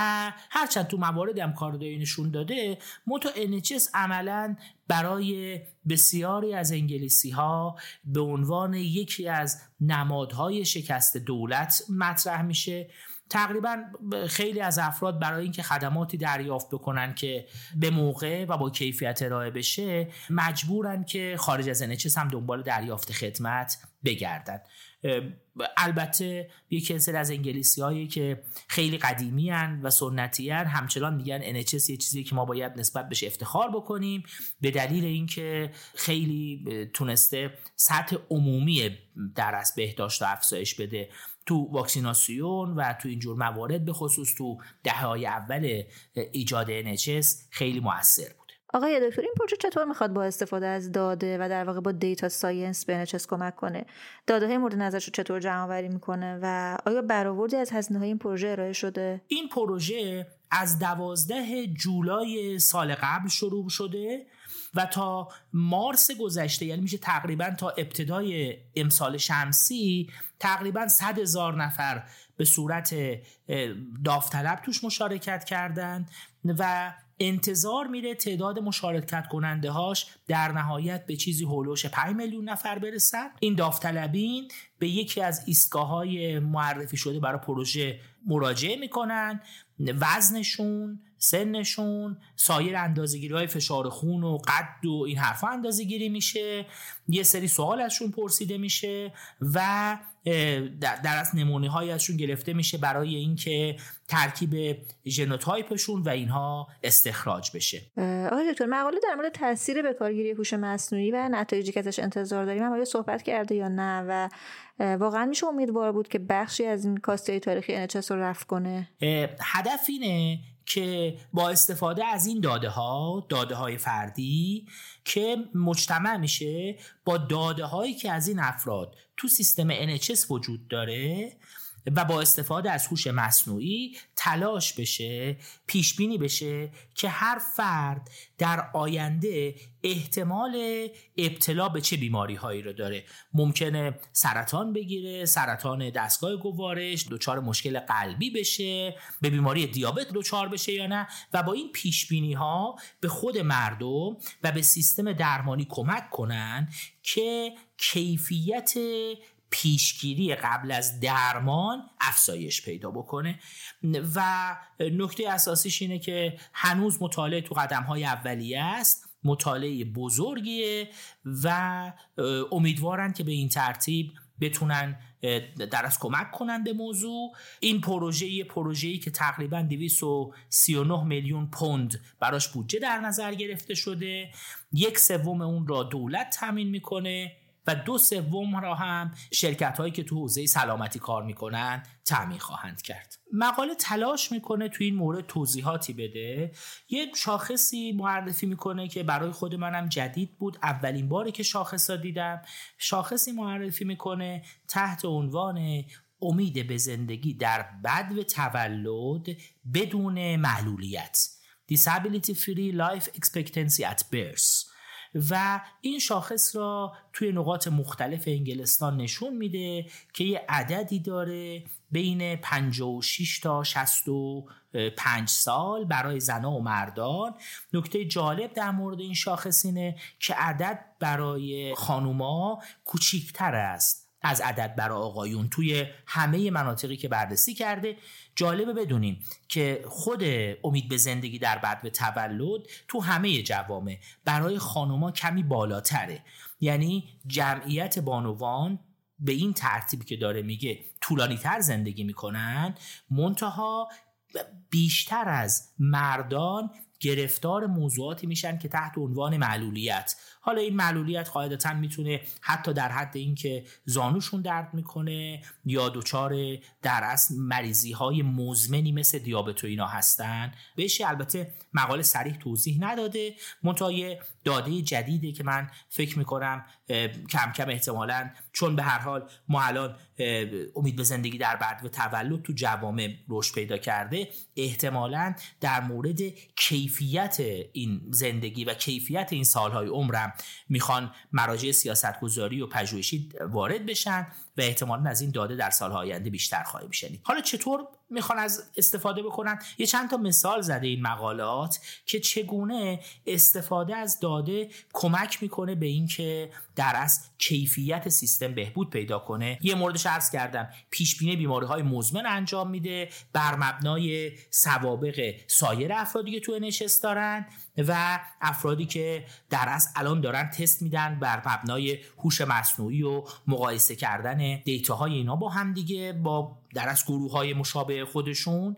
هرچند تو موارد هم کارداری نشون داده موتو NHS عملا برای بسیاری از انگلیسی ها به عنوان یکی از نمادهای شکست دولت مطرح میشه. تقریبا خیلی از افراد برای اینکه خدماتی دریافت بکنن که به موقع و با کیفیت ارائه بشه مجبورن که خارج از NHS هم دنبال دریافت خدمت بگردن. البته یکی سری از انگلیسی هایی که خیلی قدیمی هن و سنتی هن همچنان میگن NHS یه چیزی که ما باید نسبت بهش افتخار بکنیم. به دلیل اینکه خیلی تونسته سطح عمومی در از بهداشت و افزایش بده تو واکسیناسیون و تو اینجور موارد به خصوص تو دهه های اول ایجاد NHS خیلی موثر آقای دکتر این پروژه چطور می‌خواد با استفاده از داده و در واقع با data science به NHS کمک کنه؟ داده های مورد نظرش رو چطور جمع آوری می‌کنه و آیا برآوردی از هزینه های این پروژه ارائه شده؟ این پروژه از دوازده جولای سال قبل شروع شده و تا مارس گذشته یعنی میشه تقریبا تا ابتدای امسال شمسی تقریبا صد هزار نفر به صورت داوطلب توش مشارکت کردند و انتظار میره تعداد مشارکت کننده هاش در نهایت به چیزی هولوش 5 میلیون نفر برسن. این داوطلبین به یکی از ایستگاه های معرفی شده برای پروژه مراجعه می‌کنن. وزنشون سنشون سایر اندازگیری های فشار خون و قد و این حرفا اندازگیری میشه. یه سری سوال ازشون پرسیده میشه و در از نمونه های ازشون گرفته میشه برای اینکه ترکیب ژنوتایپشون و اینها استخراج بشه. آقای دکتر مقاله در مورد تاثیر به کارگیری هوش مصنوعی و نتایجی که ازش انتظار داریم هم آیا صحبت کرده یا نه؟ و واقعا میشه امیدوار بود که بخشی از این کاسته تاریخی NHS رو رفع کنه؟ هدف اینه که با استفاده از این داده ها داده های فردی که مجتمع میشه با داده هایی که از این افراد تو سیستم NHS وجود داره و با استفاده از هوش مصنوعی تلاش بشه پیش بینی بشه که هر فرد در آینده احتمال ابتلا به چه بیماری هایی رو داره. ممکنه سرطان بگیره سرطان دستگاه گوارش دچار مشکل قلبی بشه به بیماری دیابت دچار بشه یا نه. و با این پیش بینی ها به خود مردم و به سیستم درمانی کمک کنن که کیفیت پیشگیری قبل از درمان افزایش پیدا بکنه. و نکته اساسیش اینه که هنوز مطالعه تو قدم های اولیه است مطالعه بزرگیه و امیدوارن که به این ترتیب بتونن در از کمک کنند به موضوع. این پروژه یه پروژه‌ای که تقریبا 239 میلیون پوند براش بودجه در نظر گرفته شده. یک سوم اون را دولت تامین می‌کنه. و دو سوم را هم شرکت هایی که تو حوزه سلامتی کار می‌کنن تعمین خواهند کرد. مقاله تلاش می‌کنه تو این مورد توضیحاتی بده. یه شاخصی معرفی می‌کنه که برای خود منم جدید بود. اولین باری که شاخص دیدم. شاخصی معرفی می‌کنه تحت عنوان امید به زندگی در بد و تولد بدون معلولیت. Disability Free Life Expectancy at Birth. و این شاخص را توی نقاط مختلف انگلستان نشون میده که یه عددی داره بین 56 تا 65 سال برای زنها و مردان. نکته جالب در مورد این شاخص اینه که عدد برای خانوما کوچیکتر است. از عدد برای آقایون توی همه مناطقی که بررسی کرده. جالبه بدونیم که خود امید به زندگی در بعد به تولد تو همه جوامع برای خانوما کمی بالاتره. یعنی جمعیت بانوان به این ترتیبی که داره میگه طولانی تر زندگی می‌کنن منتها بیشتر از مردان گرفتار موضوعاتی میشن که تحت عنوان معلولیت. حالا این معلولیت قاعدتا می‌تونه حتی در حد اینکه زانوشون درد می‌کنه یا دچار در اصل مریضی های مزمنی مثل دیابت و اینا هستن بهش البته مقاله سریح توضیح نداده. منتها داده جدیده که من فکر می‌کنم کم کم احتمالا چون به هر حال ما الان امید به زندگی در بعد و تولد تو جوامع رشد پیدا کرده احتمالا در مورد کیفیت این زندگی و کیفیت این سالهای عمرم می‌خوان مراجع سیاستگذاری و پژوهشی وارد بشن. و احتمالا از این داده در سالهای آینده بیشتر خواهیم شنید حالا چطور می‌خوان از استفاده بکنن؟ یه چند تا مثال زده این مقالات که چگونه استفاده از داده کمک می‌کنه به اینکه در از کیفیت سیستم بهبود پیدا کنه. یه موردش عرض کردم. پیش بینی بیماری های مزمن انجام میده. بر مبنای سوابق سایر افرادی که تو NHS دارن و افرادی که در از الان دارن تست میدن بر مبنای هوش مصنوعی و مقایسه کردن دیتاهای اینا با هم دیگه با در از گروه های مشابه خودشون.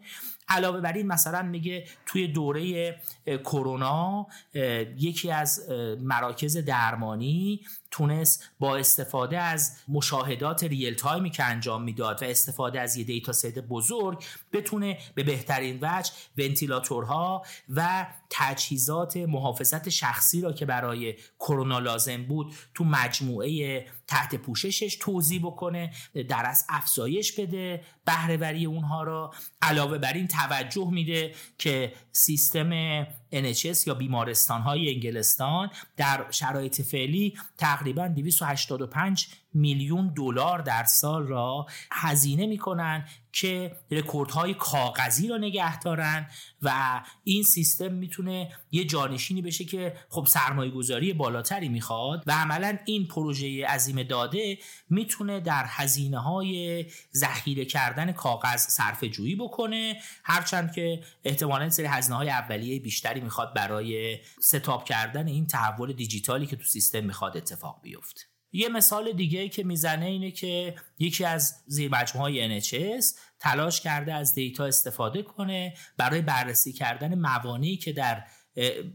علاوه بر این مثلا میگه توی دوره کرونا یکی از مراکز درمانی تونست با استفاده از مشاهدات real time ی که انجام می‌داد و استفاده از یه data set بزرگ بتونه به بهترین وجه ventilator ها و تجهیزات محافظت شخصی را که برای کرونا لازم بود تو مجموعه تحت پوششش توزیع بکنه در از افزایش بده بهرهوری اونها را علاوه بر این توجه میده که سیستم NHS یا بیمارستان های انگلستان در شرایط فعلی تقریبا 285 میلیون دلار در سال را هزینه می‌کنن که رکوردهای کاغذی را نگه دارن و این سیستم می‌تونه یه جانشینی بشه که خب سرمایه گذاری بالاتری می‌خواد و عملا این پروژه عظیم داده می‌تونه در هزینه های ذخیره کردن کاغذ صرف جویی بکنه هرچند که احتمالا سری هزینه های اولیه بیشتری می‌خواد برای ستاب کردن این تحول دیجیتالی که تو سیستم می‌خواد اتفاق بیفته. یه مثال دیگه که می‌زنه اینه که یکی از زیر های NHS تلاش کرده از دیتا استفاده کنه برای بررسی کردن موانعی که در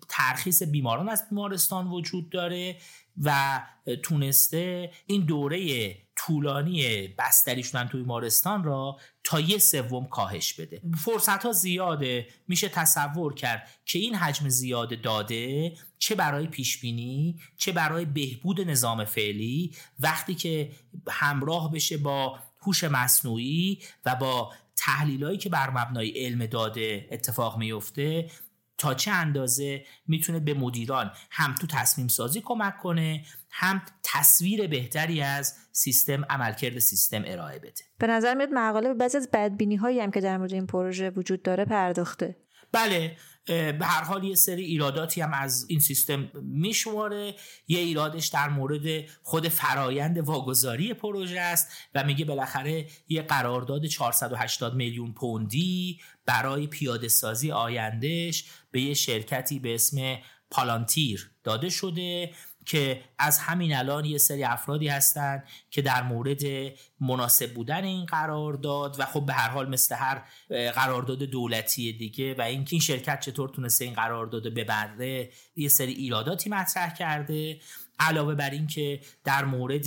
ترخیص بیماران از بیمارستان وجود داره و تونسته این دوره طولانی بستری شدن توی بیمارستان را تا یه سوم کاهش بده. فرصت ها زیاده. میشه تصور کرد که این حجم زیاد داده چه برای پیش بینی چه برای بهبود نظام فعلی. وقتی که همراه بشه با هوش مصنوعی و با تحلیلایی که بر مبنای علم داده اتفاق میفته تا چه اندازه می‌تونه به مدیران هم تو تصمیم سازی کمک کنه هم تصویر بهتری از سیستم عملکرد سیستم ارائه بده. به نظر میاد مقاله به بعضی از بدبینی هایی هم که در مورد این پروژه وجود داره پرداخته. بله به هر حال یه سری ایراداتی هم از این سیستم میشماره. یه ایرادش در مورد خود فرایند واگذاری پروژه است و میگه بالاخره یه قرارداد 480 میلیون پوندی برای پیاده سازی آیندهش به یه شرکتی به اسم پالانتیر داده شده که از همین الان یه سری افرادی هستن که در مورد مناسب بودن این قرارداد و خب به هر حال مثل هر قرارداد دولتی دیگه و اینکه این شرکت چطور تونسته این قرارداد ببنده یه سری ایراداتی مطرح کرده. علاوه بر این که در مورد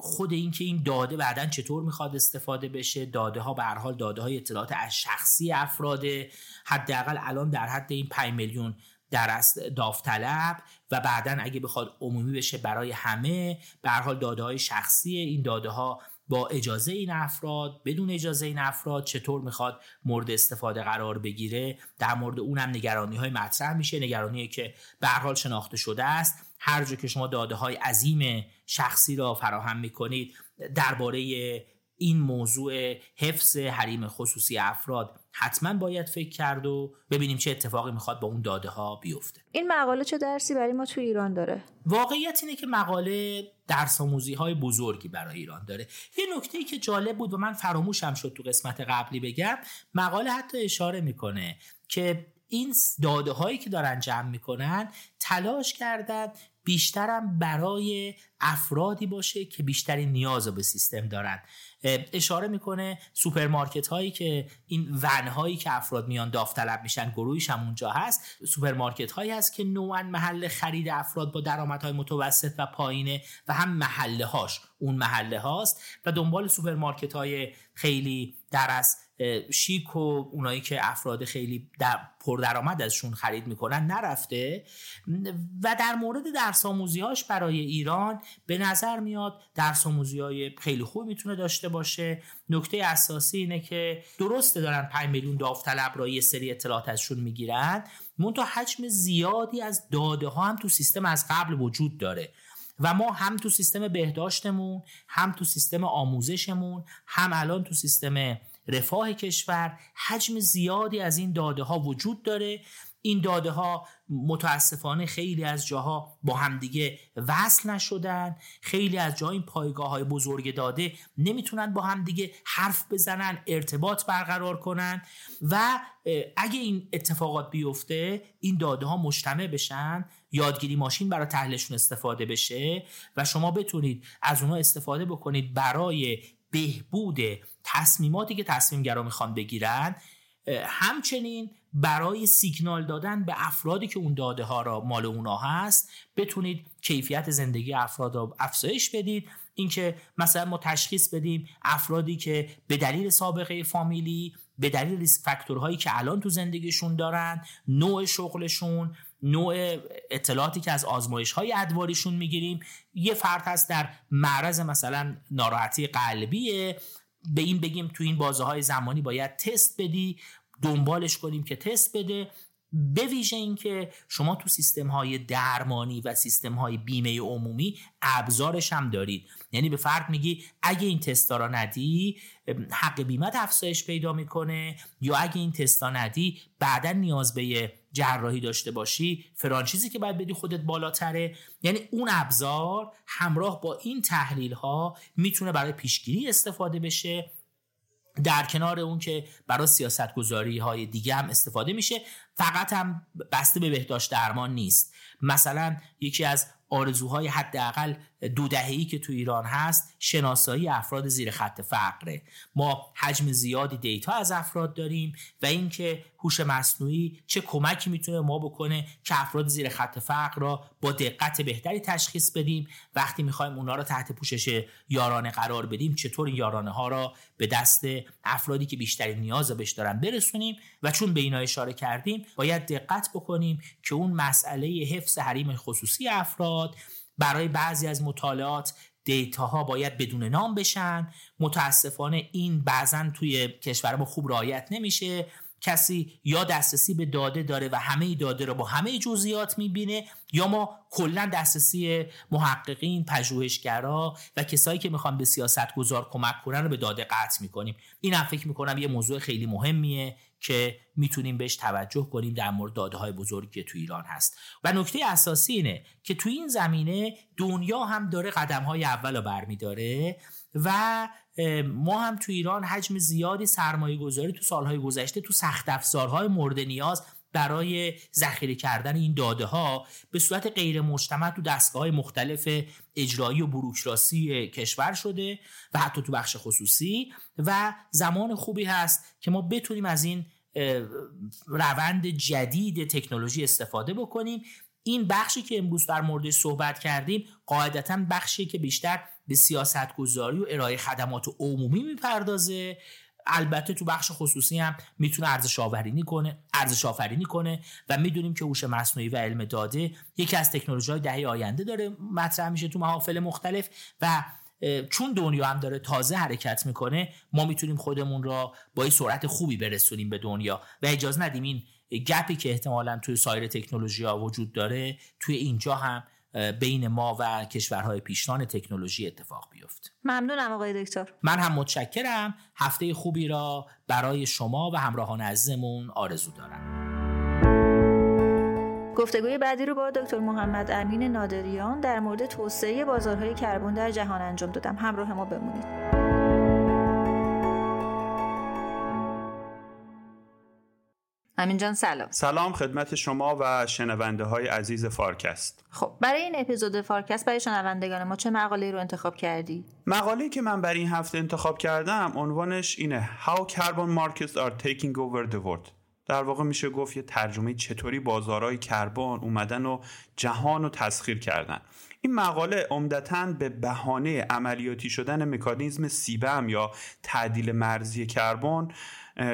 خود اینکه این داده بعدا چطور می‌خواد استفاده بشه داده ها به حال داده های اطلاعات از شخصی افراده حداقل الان در حد این 5 میلیون در داوطلب و بعدا اگه بخواد عمومی بشه برای همه به حال داده های شخصی این داده ها با اجازه این افراد بدون اجازه این افراد چطور می‌خواد مورد استفاده قرار بگیره در مورد اونم نگرانی های مطرح میشه نگرانی که به حال شناخته شده است. هر جا که شما داده های عظیم شخصی را فراهم می‌کنید درباره این موضوع حفظ حریم خصوصی افراد حتما باید فکر کرد و ببینیم چه اتفاقی می‌خواد با اون داده ها بیفته. این مقاله چه درسی برای ما تو ایران داره؟ واقعیت اینه که مقاله درس آموزی های بزرگی برای ایران داره. یه نکته ای که جالب بود و من فراموشم شد تو قسمت قبلی بگم مقاله حتی اشاره می‌کنه که این داده هایی که دارن جمع می‌کنن تلاش کردن بیشترم برای افرادی باشه که بیشترین نیاز به سیستم دارن. اشاره می‌کنه سوپرمارکت هایی که این ون هایی که افراد میان داوطلب میشن گروهیش هم اونجا هست. سوپرمارکت هایی هست که نوعا محل خرید افراد با درآمدهای متوسط و پایینه و هم محله هاش اون محله هاست و دنبال سوپرمارکت های خیلی درس شیک و اونایی که افراد خیلی در پردرآمد ازشون خرید می‌کنن نرفته. و در مورد درس هاش برای ایران به نظر میاد درس آموزی های خیلی خوب می‌تونه داشته باشه. نکته اساسی اینه که درسته دارن 5 میلیون داوطلب را یه سری اطلاعات ازشون می‌گیرن. منتها حجم زیادی از داده ها هم تو سیستم از قبل وجود داره. و ما هم تو سیستم بهداشتمون هم تو سیستم آموزشمون هم الان تو سیستم رفاه کشور حجم زیادی از این داده ها وجود داره. این داده ها متاسفانه خیلی از جاها با همدیگه وصل نشدن. خیلی از جاها این پایگاه های بزرگ داده نمی‌تونن با همدیگه حرف بزنن ارتباط برقرار کنن و اگه این اتفاقات بیفته این داده ها مجتمع بشن یادگیری ماشین برای تحلیلشون استفاده بشه و شما بتونید از اونها استفاده بکنید برای بهبود تصمیماتی که تصمیمگرا می‌خوان بگیرن همچنین برای سیگنال دادن به افرادی که اون داده ها را مال اونا هست بتونید کیفیت زندگی افراد را افزایش بدید. اینکه مثلا ما تشخیص بدیم افرادی که به دلیل سابقه فامیلی به دلیل ریسک فاکتورهایی که الان تو زندگیشون دارن نوع شغلشون نوع اطلاعاتی که از آزمایش های ادواریشون می‌گیریم. یه فرد هست در معرض مثلا ناراحتی قلبیه. به این بگیم تو این بازه های زمانی باید تست بدی. دنبالش کنیم که تست بده. به ویژه اینکه شما تو سیستم های درمانی و سیستم های بیمه عمومی ابزارش هم دارید. یعنی به فرد میگی اگه این تستا را ندی حق بیمت افزایش پیدا می‌کنه یا اگه این تستا ندی بعدا نیاز به جراحی داشته باشی فرانچیزی که باید بدی خودت بالاتره. یعنی اون ابزار همراه با این تحلیل ها می‌تونه برای پیشگیری استفاده بشه. در کنار اون که برای سیاست گذاری های دیگه هم استفاده میشه فقط هم بسته به بهداشت درمان نیست. مثلا یکی از آرزوهای حداقل دو دهه‌ای که تو ایران هست شناسایی افراد زیر خط فقره. ما حجم زیادی دیتا از افراد داریم و اینکه هوش مصنوعی چه کمکی می‌تونه ما بکنه که افراد زیر خط فقر را با دقت بهتری تشخیص بدیم. وقتی می‌خوایم اونا را تحت پوشش یارانه قرار بدیم چطور این یارانه ها را به دست افرادی که بیشترین نیاز بهش دارن برسونیم؟ و چون به اینا اشاره کردیم باید دقت بکنیم که اون مسئله حفظ حریم خصوصی افراد برای بعضی از مطالعات دیتاها باید بدون نام بشن. متاسفانه این بعضا توی کشور ما خوب رعایت نمیشه. کسی یا دسترسی به داده داره و همه داده رو با همه جزئیات می‌بینه یا ما کلا دسترسی محققین پژوهشگرا و کسایی که می‌خوان به سیاست گذار کمک کنن رو به داده قطع می‌کنیم. این هم فکر می‌کنم یه موضوع خیلی مهمیه که می‌تونیم بهش توجه کنیم در مورد داده های بزرگی که تو ایران هست. و نکته اساسی اینه که تو این زمینه دنیا هم داره قدم های اول رو برمیداره و ما هم تو ایران حجم زیادی سرمایه گذاری تو سالهای گذشته تو سخت افزارهای مورد نیاز برای ذخیره کردن این داده ها به صورت غیر مجتمع تو دستگاه های مختلف اجرایی و بروکراسی کشور شده و حتی تو بخش خصوصی و زمان خوبی هست که ما بتونیم از این روند جدید تکنولوژی استفاده بکنیم. این بخشی که امروز در مورد صحبت کردیم قاعدتا بخشی که بیشتر به سیاست گذاری و ارائه خدمات عمومی می‌پردازه. البته تو بخش خصوصی هم می‌تونه ارزش آفرینی کنه ارزش آفرینی کنه و می‌دونیم که هوش مصنوعی و علم داده یکی از تکنولوژی های دهه آینده داره مطرح میشه تو محافل مختلف و چون دنیا هم داره تازه حرکت می‌کنه ما می‌تونیم خودمون را با سرعت خوبی برسونیم به دنیا و اجازه ندیم این گپی که احتمالا توی سایر تکنولوژی ها وجود داره توی اینجا هم بین ما و کشورهای پیشران تکنولوژی اتفاق بیفت. ممنونم آقای دکتر. من هم متشکرم. هفته خوبی را برای شما و همراهان عزیزمون آرزو دارم. گفتگوی بعدی رو با دکتر محمد امین نادریان در مورد توسعه بازارهای کربن در جهان انجام دادم. همراه ما بمونید. امین جان سلام. سلام خدمت شما و شنونده های عزیز فارکست. خب برای این اپیزود فارکست برای شنوندگان ما چه مقاله رو انتخاب کردی؟ مقاله که من برای این هفته انتخاب کردم عنوانش اینه How Carbon Markets are Taking Over the World. در واقع میشه گفت یه ترجمه چطوری بازارهای کربن اومدن و جهان رو تسخیر کردن. این مقاله عمدتا به بهانه عملیاتی شدن مکانیزم CBAM یا تعدیل مرزی کربن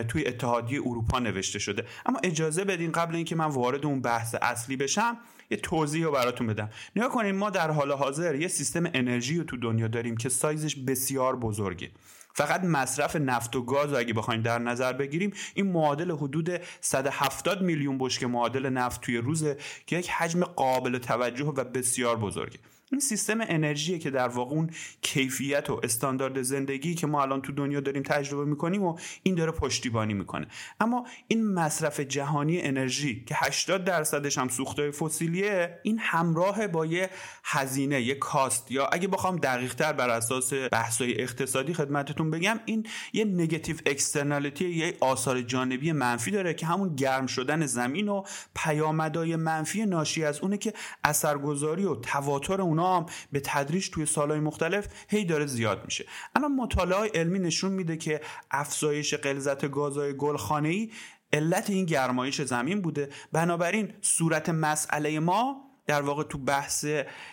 توی اتحادیه اروپا نوشته شده. اما اجازه بدین قبل اینکه من وارد اون بحث اصلی بشم یه توضیح رو براتون بدم. نیا کنین ما در حال حاضر یه سیستم انرژی رو تو دنیا داریم که سایزش بسیار بزرگه. فقط مصرف نفت و گاز اگه بخوایم در نظر بگیریم این معادل حدود 170 میلیون بشکه معادل نفت توی روزه که یک حجم قابل توجه و بسیار بزرگه. این سیستم انرژی که در واقع اون کیفیت و استاندارد زندگی که ما الان تو دنیا داریم تجربه می‌کنیم و این داره پشتیبانی می‌کنه. اما این مصرف جهانی انرژی که 80 درصدش هم سوختهای فسیلیه این همراه با یه هزینه یه کاست یا اگه بخوام دقیق تر بر اساس بحثای اقتصادی خدمتتون بگم این یه نگاتیو اکسترنالیتی یه آثار جانبی منفی داره که همون گرم شدن زمین و پیامدهای منفی ناشی از اونه که اثرگذاری و تواتر اون هم به تدریج توی سالهای مختلف هی داره زیاد میشه. الان مطالعه علمی نشون میده که افزایش غلظت گازهای گلخانه‌ای علت این گرمایش زمین بوده. بنابراین صورت مسئله ما در واقع تو بحث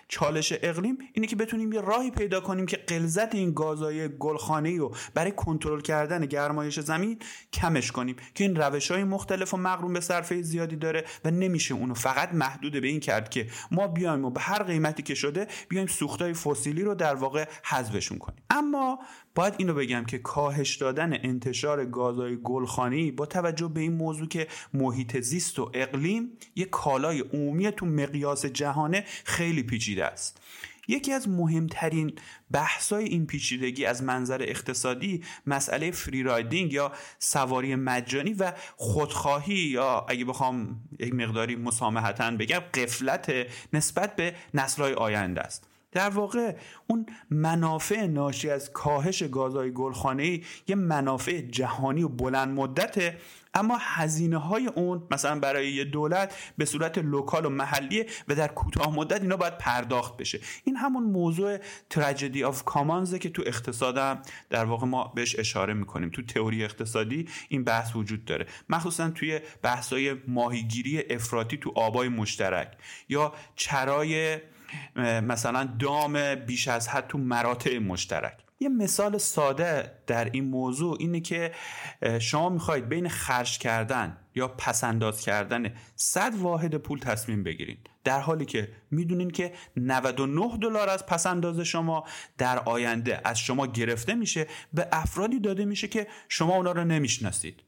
چالش اقلیم اینه که بتونیم یه راهی پیدا کنیم که غلظت این گازهای گلخانه‌ای رو برای کنترل کردن گرمایش زمین کمش کنیم. که این روش های مختلف و مقرون به صرفه زیادی داره و نمیشه اونو فقط محدود به این کرد که ما بیایم و به هر قیمتی که شده بیایم سوختای فسیلی رو در واقع حذفشون کنیم. اما باید اینو بگم که کاهش دادن انتشار گازهای گلخانه‌ای با توجه به این موضوع که محیط زیست و اقلیم یک کالای عمومی تو مقیاس جهانه خیلی پیچیده است. یکی از مهمترین بحثای این پیچیدگی از منظر اقتصادی مسئله فری رایدینگ یا سواری مجانی و خودخواهی یا اگه بخوام یک مقداری مسامحتا بگم غفلت نسبت به نسلهای آینده است. در واقع اون منافع ناشی از کاهش گازهای گلخانه‌ای یه منافع جهانی و بلند مدته اما هزینه های اون مثلا برای یه دولت به صورت local و محلیه و در کوتاه مدت اینا باید پرداخت بشه. این همون موضوع tragedy of commons ه که تو اقتصادم در واقع ما بهش اشاره می‌کنیم. تو تئوری اقتصادی این بحث وجود داره. مخصوصا توی بحثای ماهیگیری افراطی تو آبای مشترک یا چرای مثلا دام بیش از حد تو مراتع مشترک. یه مثال ساده در این موضوع اینه که شما می‌خواید بین خرج کردن یا پسنداز کردن 100 واحد پول تصمیم بگیرید در حالی که می‌دونین که 99 دلار از پسنداز شما در آینده از شما گرفته میشه به افرادی داده میشه که شما اونا رو نمی‌شناسید.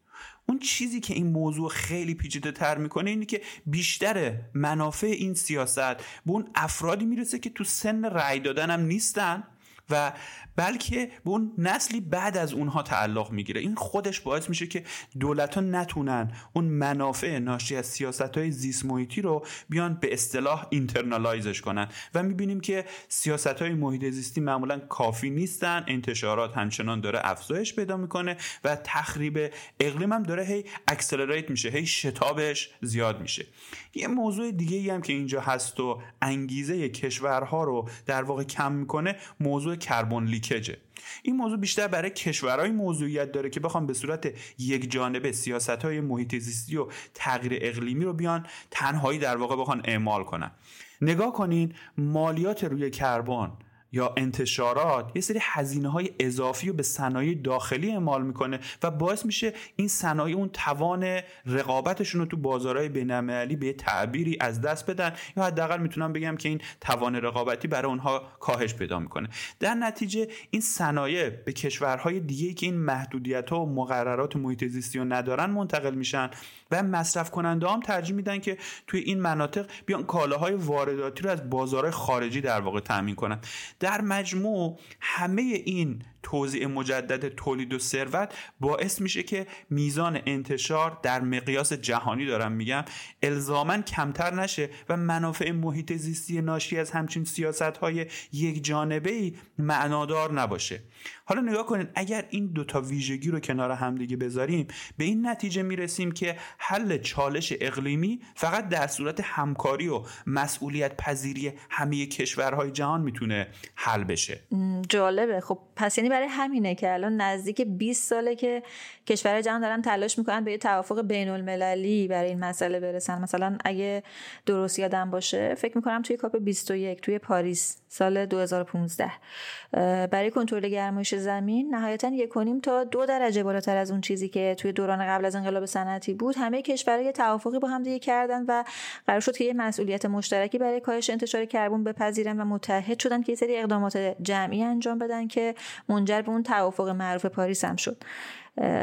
اون چیزی که این موضوع خیلی پیچیده تر می‌کنه اینه که بیشتر منافع این سیاست به اون افرادی می‌رسه که تو سن رأی دادن هم نیستن. و بلکه به اون نسلی بعد از اونها تعلق می‌گیره. این خودش باعث میشه که دولت ها نتونن اون منافع ناشی از سیاست های زیست محیطی رو بیان به اصطلاح اینترنالایزش کنن. و می‌بینیم که سیاست های محیط زیستی معمولا کافی نیستن انتشارات همچنان داره افزایش پیدا می‌کنه و تخریب اقلیم هم داره هی accelerate میشه هی شتابش زیاد میشه. یه موضوع دیگه ای هم که اینجا هست و انگیزه کشورها رو در واقع کم می‌کنه موضوع carbon leakage ه این موضوع بیشتر برای کشورهای موضوعیت داره که بخوام به صورت یک جانبه سیاست های محیط زیستی و تغییر اقلیمی رو بیان تنهایی در واقع بخوان اعمال کنن. نگاه کنین مالیات روی کربن یا انتشارات یه سری هزینه های اضافی رو به صنایع داخلی اعمال می‌کنه و باعث میشه این صنایع اون توان رقابتشون رو تو بازارهای بینالمللی به تعبیری از دست بدن. یا حداقل می‌تونم بگم که این توان رقابتی برای اونها کاهش پیدا می‌کنه. در نتیجه این صنایع به کشورهای دیگه که این محدودیت ها و مقررات محیط زیستی رو ندارن منتقل میشن و مصرف کننده هم ترجیح میدن که توی این مناطق بیان کالاهای وارداتی رو از بازارهای خارجی در واقع تامین کنن. در مجموع همه این توزیع مجدد تولید و ثروت باعث میشه که میزان انتشار در مقیاس جهانی دارم میگم الزاما کمتر نشه و منافع محیط زیستی ناشی از همچین سیاست های یک جانبه ای معنادار نباشه. حالا نگاه کنید اگر این دوتا ویژگی رو کنار همدیگه بذاریم به این نتیجه می‌رسیم که حل چالش اقلیمی فقط در صورت همکاری و مسئولیت پذیری همه کشورهای جهان می‌تونه حل بشه. جالبه. خب پس یعنی برای همینه که الان نزدیک 20 ساله که کشور جهان دارن تلاش می‌کنن به یه توافق بین المللی برای این مسئله برسن. مثلا اگه درست یادم باشه فکر می‌کنم توی کاپ 21 توی پاریس. سال 2015 برای کنترل گرمایش زمین نهایتا یک تا دو درجه بالاتر از اون چیزی که توی دوران قبل از انقلاب صنعتی بود. همه کشورها یه توافقی با هم دیگه کردن و قرار شد که یه مسئولیت مشترکی برای کاهش انتشار کربن بپذیرن و متحد شدن که یه سری اقدامات جمعی انجام بدن که منجر به اون توافق معروف پاریس هم شد.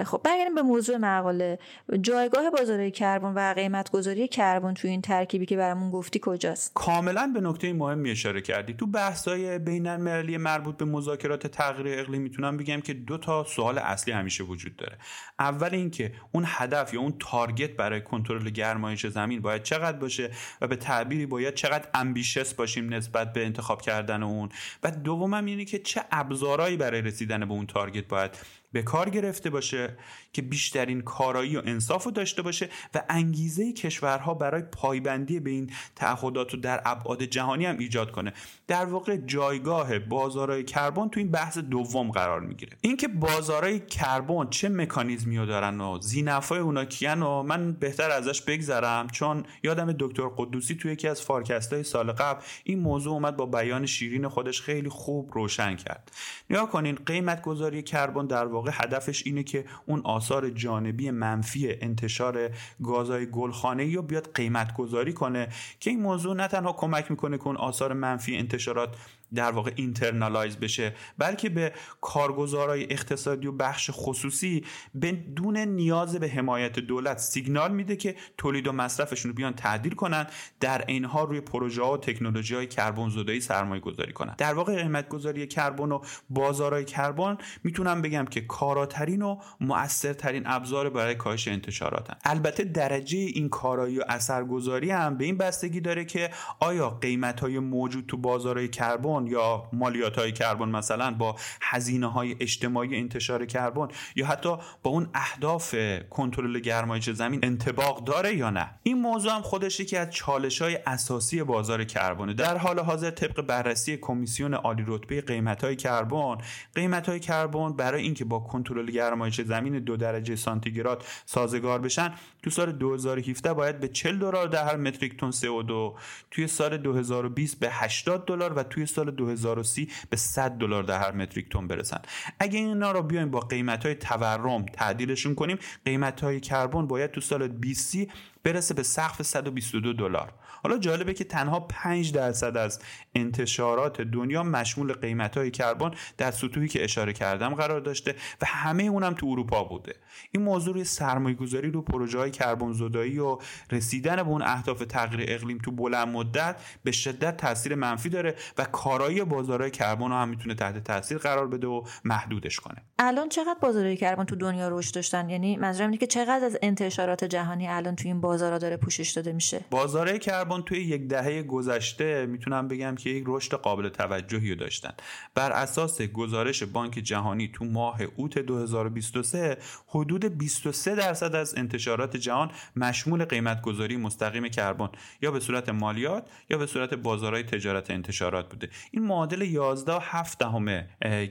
خب برگردیم به موضوع مقاله. جایگاه بازار کربن و قیمت گذاری کربن توی این ترکیبی که برامون گفتی کجاست؟ کاملا به نکته مهمی اشاره کردی. تو بحث‌های بین المللی مربوط به مذاکرات تغییر اقلیم می‌تونم بگم که دو تا سوال اصلی همیشه وجود داره. اول اینکه اون هدف یا اون تارگت برای کنترل گرمایش زمین باید چقدر باشه و به تعبیری باید چقدر امبیشس باشیم نسبت به انتخاب کردن اون. و دومم اینه که چه ابزارهایی برای رسیدن به اون تارگت باید به کار گرفته باشه. که بیشترین کارایی و انصاف رو داشته باشه و انگیزه کشورها برای پایبندی به این تعهدات رو در ابعاد جهانی هم ایجاد کنه. در واقع جایگاه بازارهای کربن تو این بحث دوم قرار می‌گیره. اینکه بازارهای کربن چه مکانیزمی رو دارن و زینفای اونا کیان و من بهتر ازش بگذرم چون یادم دکتر قدوسی توی یکی از فارکست های سال قبل این موضوع اومد با بیان شیرین خودش خیلی خوب روشن کرد. نگاه کنین قیمت گذاری کربن در واقع هدفش اینه که اون آثار جانبی منفی انتشار گازهای گلخانه‌ای رو بیاد قیمت گذاری کنه که این موضوع نه تنها کمک می‌کنه که اون آثار منفی انتشارات در واقع اینترنالایز بشه بلکه به کارگزارای اقتصادی و بخش خصوصی بدون نیاز به حمایت دولت سیگنال میده که تولید و مصرفشون رو بیان تعدیل کنن در اینها روی پروژه ها و تکنولوژی های کربن زدایی سرمایه گذاری کنن. در واقع قیمت گذاری کربن و بازارهای کربن می‌تونم بگم که کاراترین و مؤثرترین ابزار برای کاهش انتشاراتن. البته درجه این کارایی و اثرگذاری هم به این بستگی داره که آیا قیمت های موجود تو بازارهای کربن یا مالیات های کربن مثلا با هزینه های اجتماعی انتشار کربن یا حتی با اون اهداف کنترل گرمایش زمین انتباق داره یا نه؟ این موضوع هم خودش یکی از چالش های اساسی بازار کربن در حال حاضر طبق بررسی کمیسیون عالی رتبه قیمت های کربن قیمت های کربن برای اینکه با کنترل گرمایش زمین دو درجه سانتیگراد سازگار بشن تو سال 2017 باید به 40 دلار در هر متریک تن CO2 توی سال 2020 به 80 دلار و توی سال 2030 به 100 دلار در هر متریک تن برسن. اگه اینا رو بیایم با قیمت های تورم تعدیلشون کنیم قیمت های کربن باید تو سال 20 برسه به سقف 122 دلار. حالا جالبه که تنها 5 درصد از انتشارات دنیا مشمول قیمت های کربن در سطوحی که اشاره کردم قرار داشته و همه اونم تو اروپا بوده. این موضوع روی سرمایه گذاری رو پروژه های کربن زدایی و رسیدن به اون اهداف تغییر اقلیم تو بلند مدت به شدت تاثیر منفی داره و کارایی بازارهای کربن رو هم می‌تونه تحت تاثیر قرار بده و محدودش کنه. الان چقدر بازارهای کربن تو دنیا رشد داشتن؟ یعنی منظورم اینه که چقدر از انتشارات جهانی الان تو این بازارها داره پوشش داده میشه. بازارهای کربن توی یک دهه گذشته می‌تونم بگم که یک رشد قابل توجهی داشتن. بر اساس گزارش بانک جهانی تو ماه اوت 2023 حدود 23 درصد از انتشارات جهان مشمول قیمت گذاری مستقیم کربن یا به صورت مالیات یا به صورت بازارهای تجارت انتشارات بوده. این معادل 11 7 دهم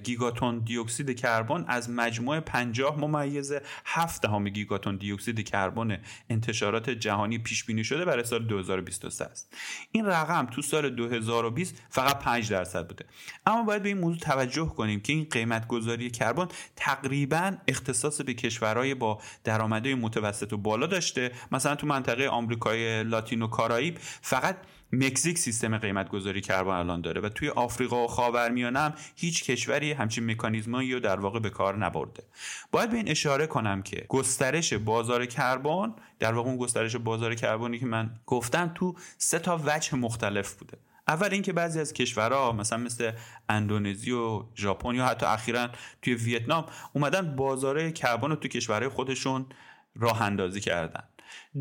گیگاتون دی اکسید کربن از مجموع 50 ممیز 7 دهم گیگاتون دی اکسید کربن انتشارات جهانی پیش بینی شده برای سال 2023 است. این رقم تو سال 2020 فقط 5 درصد بوده. اما باید به این موضوع توجه کنیم که این قیمت گذاری کربن تقریبا اختصاص به کشورهای با درآمدهای متوسط و بالا داشته. مثلا تو منطقه آمریکای لاتین و کارائیب فقط مکزیک سیستم قیمت گذاری کربن الان داره و توی آفریقا و خاورمیانه هم هیچ کشوری همچین مکانیزمایی رو در واقع به کار نبرده. باید به این اشاره کنم که گسترش بازار کربن در واقع اون گسترش بازار کربنی که من گفتم تو سه تا وجه مختلف بوده. اول اینکه بعضی از کشورها مثلا مثل اندونزی و ژاپن یا حتی اخیرا توی ویتنام اومدن بازار کربن رو تو کشورهای خودشون راه اندازی کردن.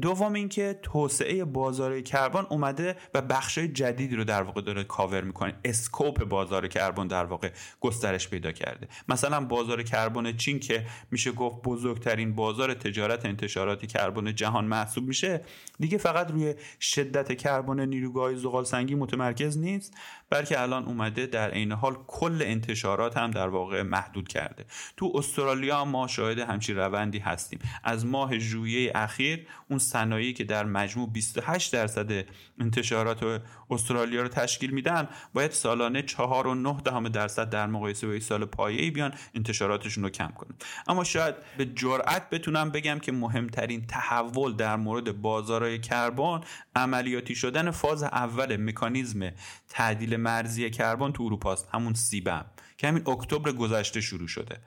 دوم اینکه توسعه بازار کربن اومده و بخشای جدیدی رو در واقع داره کاور می‌کنه. اسکوپ بازار کربن در واقع گسترش پیدا کرده. مثلا بازار کربن چین که میشه گفت بزرگترین بازار تجارت انتشارات کربن جهان محسوب میشه دیگه فقط روی شدت کربن نیروگاه زغال سنگی متمرکز نیست. بلکه الان اومده در عین حال کل انتشارات هم در واقع محدود کرده. تو استرالیا ما شاهد همچین روندی هستیم. از ماه ژوئیه اخیر اون صنایعی که در مجموع 28 درصد انتشارات استرالیا رو تشکیل میدن باید سالانه 4.9 دهم درصد در مقایسه با سال پایه‌ای بیان انتشاراتشون رو کم کنن. اما شاید به جرأت بتونم بگم که مهمترین تحول در مورد بازارهای کربن عملیاتی شدن فاز اول مکانیزم تعدیل مرزی کربن تو اروپا است همون سیبم که همین اکتبر گذشته شروع شده.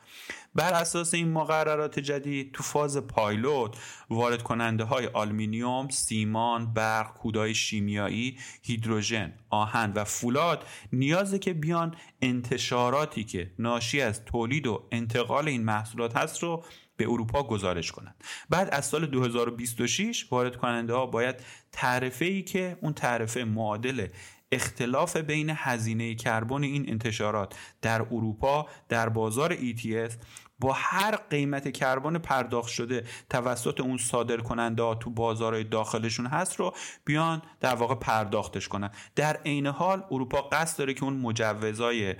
بر اساس این مقررات جدید تو فاز پایلوت وارد کننده های آلمینیوم، سیمان، برق، کودای شیمیایی، هیدروژن، آهن و فولاد نیازه که بیان انتشاراتی که ناشی از تولید و انتقال این محصولات هست رو به اروپا گزارش کنند. بعد از سال 2026 وارد کننده ها باید تعرفه ای که اون تعرفه معادل اختلاف بین هزینه کربن این انتشارات در اروپا در بازار ETS با هر قیمت کربن پرداخت شده توسط اون صادر کننده ها تو بازار داخلشون هست رو بیان در واقع پرداختش کنن. در عین حال اروپا قصد داره که اون مجوزای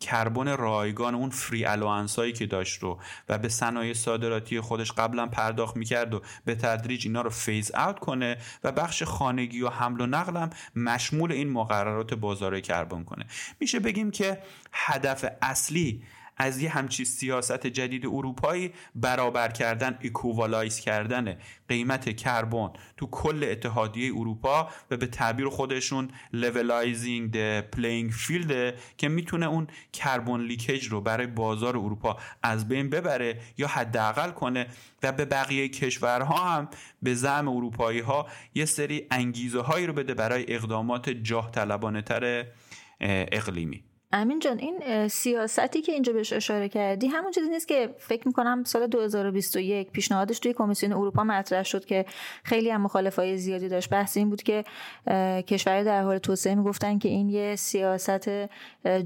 کربن رایگان اون free allowance هایی که داشت رو و به صنایع صادراتی خودش قبلا پرداخت می‌کرد و به تدریج اینا رو phase out کنه و بخش خانگی و حمل و نقلم مشمول این مقررات بازار کربن کنه. میشه بگیم که هدف اصلی از یه همچی سیاست جدید اروپایی برابر کردن equalize کردن قیمت کربن تو کل اتحادیه اروپا و به تعبیر خودشون levelizing the playing field که می‌تونه اون carbon leakage رو برای بازار اروپا از بین ببره یا حداقل کنه و به بقیه کشورها هم به زعم اروپایی ها یه سری انگیزه هایی رو بده برای اقدامات جاه طلبانه تر اقلیمی. امین جان این سیاستی که اینجا بهش اشاره کردی همون چیزی نیست که فکر می‌کنم سال 2021 پیشنهادش توی کمیسیون اروپا مطرح شد که خیلی هم مخالفای زیادی داشت. بحث این بود که کشورهای در حال توسعه می‌گفتن که این یه سیاست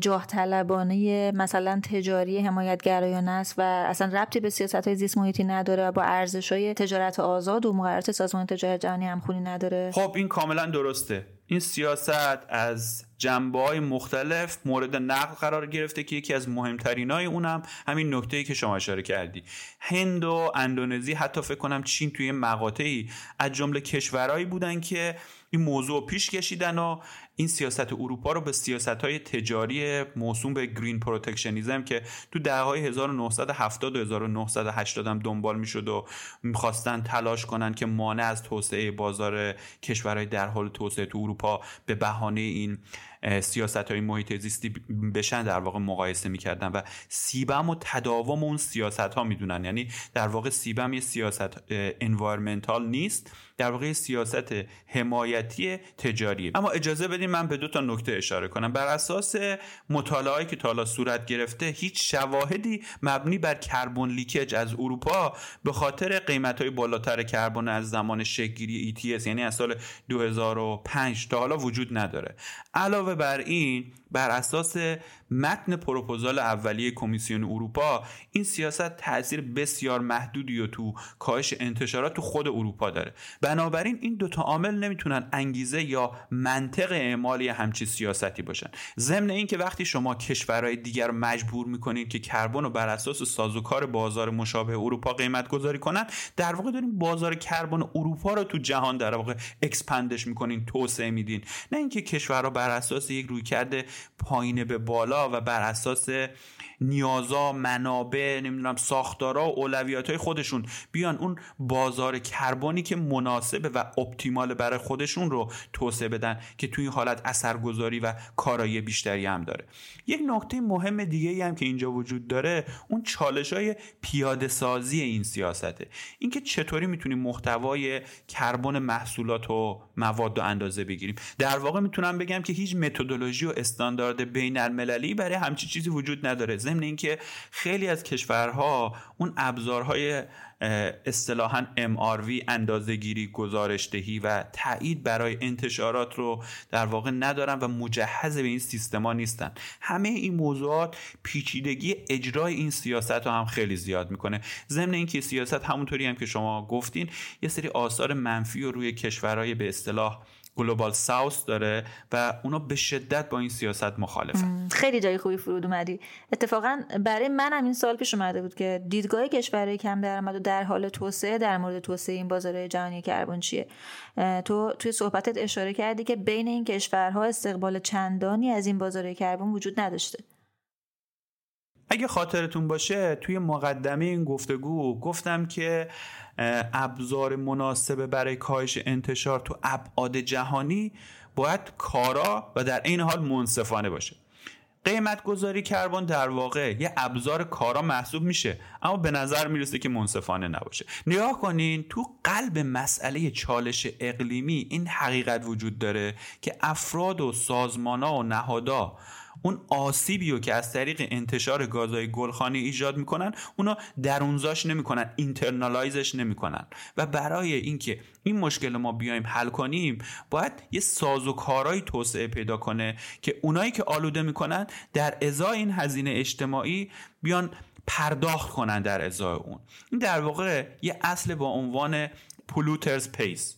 جاه طلبانه مثلا تجاری حمایتگرایانه است و اصلا ربطی به سیاست های زیست محیطی نداره و با ارزش های تجارت آزاد و مقررات سازمان تجارت جهانی همخونی نداره. خب این کاملا درسته. این سیاست از جنبه های مختلف مورد نقل قرار گرفته که یکی از مهمترین های اونم همین نکته که شما اشاره کردی. هند و اندونزی حتی فکر کنم چین توی مقاطعی از جمله کشورهایی بودن که این موضوع پیش کشیدن و این سیاست اروپا رو به سیاست های تجاری موسوم به green protectionism که تو دهه های 1970 و 1980 هم دنبال می‌شد و می‌خواستن تلاش کنن که مانع از توسعه بازار کشورهای در حال توسعه تو اروپا به بهانه این سیاست های محیط زیستی بشن در واقع مقایسه می‌کردن و سیبم و تداوم اون سیاست ها می‌دونن. یعنی در واقع سیبم یه سیاست انوایرمنتال نیست در واقع سیاست حمایتی تجاریه. اما اجازه بدیم من به دو تا نکته اشاره کنم. بر اساس مطالعاتی که تا صورت گرفته هیچ شواهدی مبنی بر کربن لیکج از اروپا به خاطر قیمت های بالاتر کربن از زمان شگیری ETS یعنی از سال 2005 تا حالا وجود نداره. علاوه بر این بر اساس متن پروپوزال اولیه کمیسیون اروپا این سیاست تاثیر بسیار محدودی و تو کاهش انتشارات تو خود اروپا داره. بنابراین این دوتا عامل نمی‌تونن انگیزه یا منطق اعمالی همچی سیاستی باشن. ضمن اینکه وقتی شما کشورهای دیگر رو مجبور می‌کنید که کربن رو بر اساس سازوکار بازار مشابه اروپا قیمت گذاری کنن در واقع داریم بازار کربن اروپا رو تو جهان در واقع expand ش می‌کنین توسعه میدین. نه اینکه کشورها بر اساس یک رویکرد پایین به بالا و بر اساس نیازا منابع نمی‌دونم ساختارا و اولویات های خودشون. بیان اون بازار کربنی که مناسبه و optimal برای خودشون رو توسعه بدن که توی این حالت اثرگذاری و کارایی بیشتری هم داره. یک نکته مهم دیگه هم که اینجا وجود داره اون چالش های پیاده سازی این سیاسته. اینکه چطوری می‌تونیم محتوای کربن محصولات و مواد و اندازه بگیریم. در واقع می‌تونم بگم که هیچ متدولوژی و استاندارد بین المللی برای همچی چیزی وجود نداره. ضمن اینکه خیلی از کشورها اون ابزارهای اصطلاحا MRV اندازهگیری گزارشدهی و تایید برای انتشارات رو در واقع ندارن و مجهز به این سیستما نیستن. همه این موضوعات پیچیدگی اجرای این سیاست رو هم خیلی زیاد می‌کنه. ضمن اینکه سیاست همونطوری هم که شما گفتین یه سری آثار منفی رو روی کشورهای به اصطلاح گلوبال ساوس داره و اونا به شدت با این سیاست مخالفن. خیلی جای خوبی فرود اومدی. اتفاقا برای منم این سال پیش اومده بود که دیدگاه کشورهای کم درآمد و در حال توسعه در مورد توسعه این بازار جهانی کربن چیه؟ تو توی صحبتت اشاره کردی که بین این کشورها استقبال چندانی از این بازار کربن وجود نداشته. اگه خاطرتون باشه توی مقدمه این گفتگو گفتم که ابزار مناسب برای کاهش انتشار تو ابعاد جهانی باید کارا و در این حال منصفانه باشه. قیمت گذاری کربن در واقع یه ابزار کارا محسوب میشه اما به نظر می‌رسه که منصفانه نباشه. نگاه کنین تو قلب مسئله چالش اقلیمی این حقیقت وجود داره که افراد و سازمانا و نهادا اون آسیبی رو که از طریق انتشار گازهای گلخانی ایجاد می‌کنن اونا درونزاش نمی‌کنن اینترنالایزش نمی‌کنن. و برای اینکه این مشکل ما بیایم حل کنیم باید یه سازوکارهایی توسعه پیدا کنه که اونایی که آلوده می‌کنن در ازای این هزینه اجتماعی بیان پرداخت کنن در ازای اون. این در واقع یه اصل با عنوان پولوترز پیس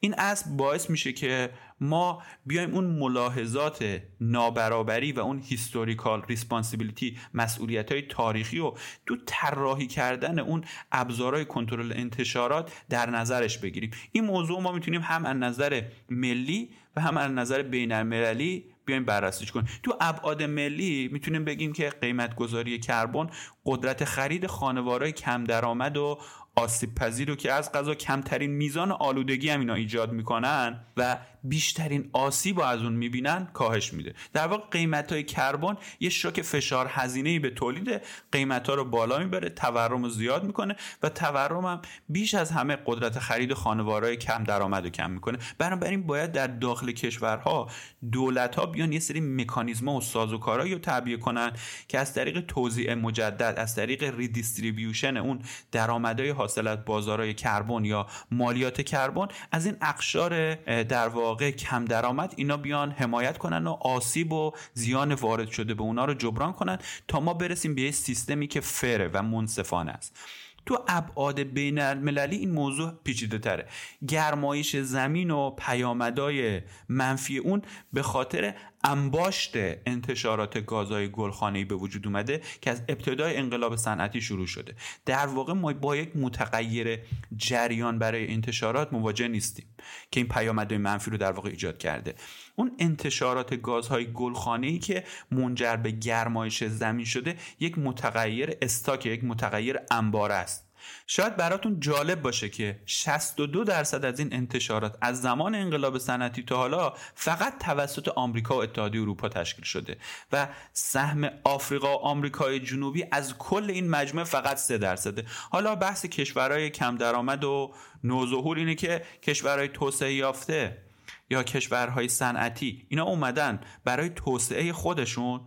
این اصل باعث میشه که ما بیایم اون ملاحظات نابرابری و اون هیستوریکال ریسپانسیبیلیتی مسئولیت های تاریخی و تو طراحی کردن اون ابزارهای کنترل انتشارات در نظرش بگیریم. این موضوع ما می‌تونیم هم از نظر ملی و هم از نظر بین المللی بیایم بررسیش کنیم. تو ابعاد ملی می‌تونیم بگیم که قیمت گذاری کربن قدرت خرید خانوارای کم درآمد و آسیب پذیر رو که از قضا کمترین میزان آلودگی هم اینا ایجاد می‌کنن و بیشترین آسیب رو از اون می‌بینن کاهش میده. در واقع قیمت های کربن یه شوک فشار هزینه به تولید قیمت ها رو بالا می‌بره تورم رو زیاد می‌کنه و تورم هم بیش از همه قدرت خرید خانوارهای کم درآمد رو کم می‌کنه. بنابراین باید در داخل کشورها دولت ها بیان یه سری مکانیزم و سازوکارهایی رو تعبیه کنن که از طریق توزیع مجدد از طریق ریدیستریبیوشن اون درآمدهای حاصل از بازارهای کربن یا مالیات کربن از این اقشار در واقع کم درآمد اینا بیان حمایت کنن و آسیب و زیان وارد شده به اونا رو جبران کنن تا ما برسیم به یه سیستمی که فره و منصفانه است. تو ابعاد بین المللی این موضوع پیچیده تره. گرمایش زمین و پیامدهای منفی اون به خاطر انباشت انتشارات گازهای گلخانه‌ای به وجود اومده که از ابتدای انقلاب صنعتی شروع شده. در واقع ما با یک متغیر جریان برای انتشارات مواجه نیستیم که این پیامدهای منفی رو در واقع ایجاد کرده. اون انتشارات گازهای گلخانه‌ای که منجر به گرمایش زمین شده یک متغیر استاک یک متغیر انبار است. شاید براتون جالب باشه که 62 درصد از این انتشارات از زمان انقلاب صنعتی تا حالا فقط توسط آمریکا و اتحادیه اروپا تشکیل شده و سهم آفریقا و آمریکای جنوبی از کل این مجموعه فقط 3 درصده. حالا بحث کشورهای کم درآمد و نوظهور اینه که کشورهای توسعه یافته یا کشورهای صنعتی اینا اومدن برای توسعه خودشون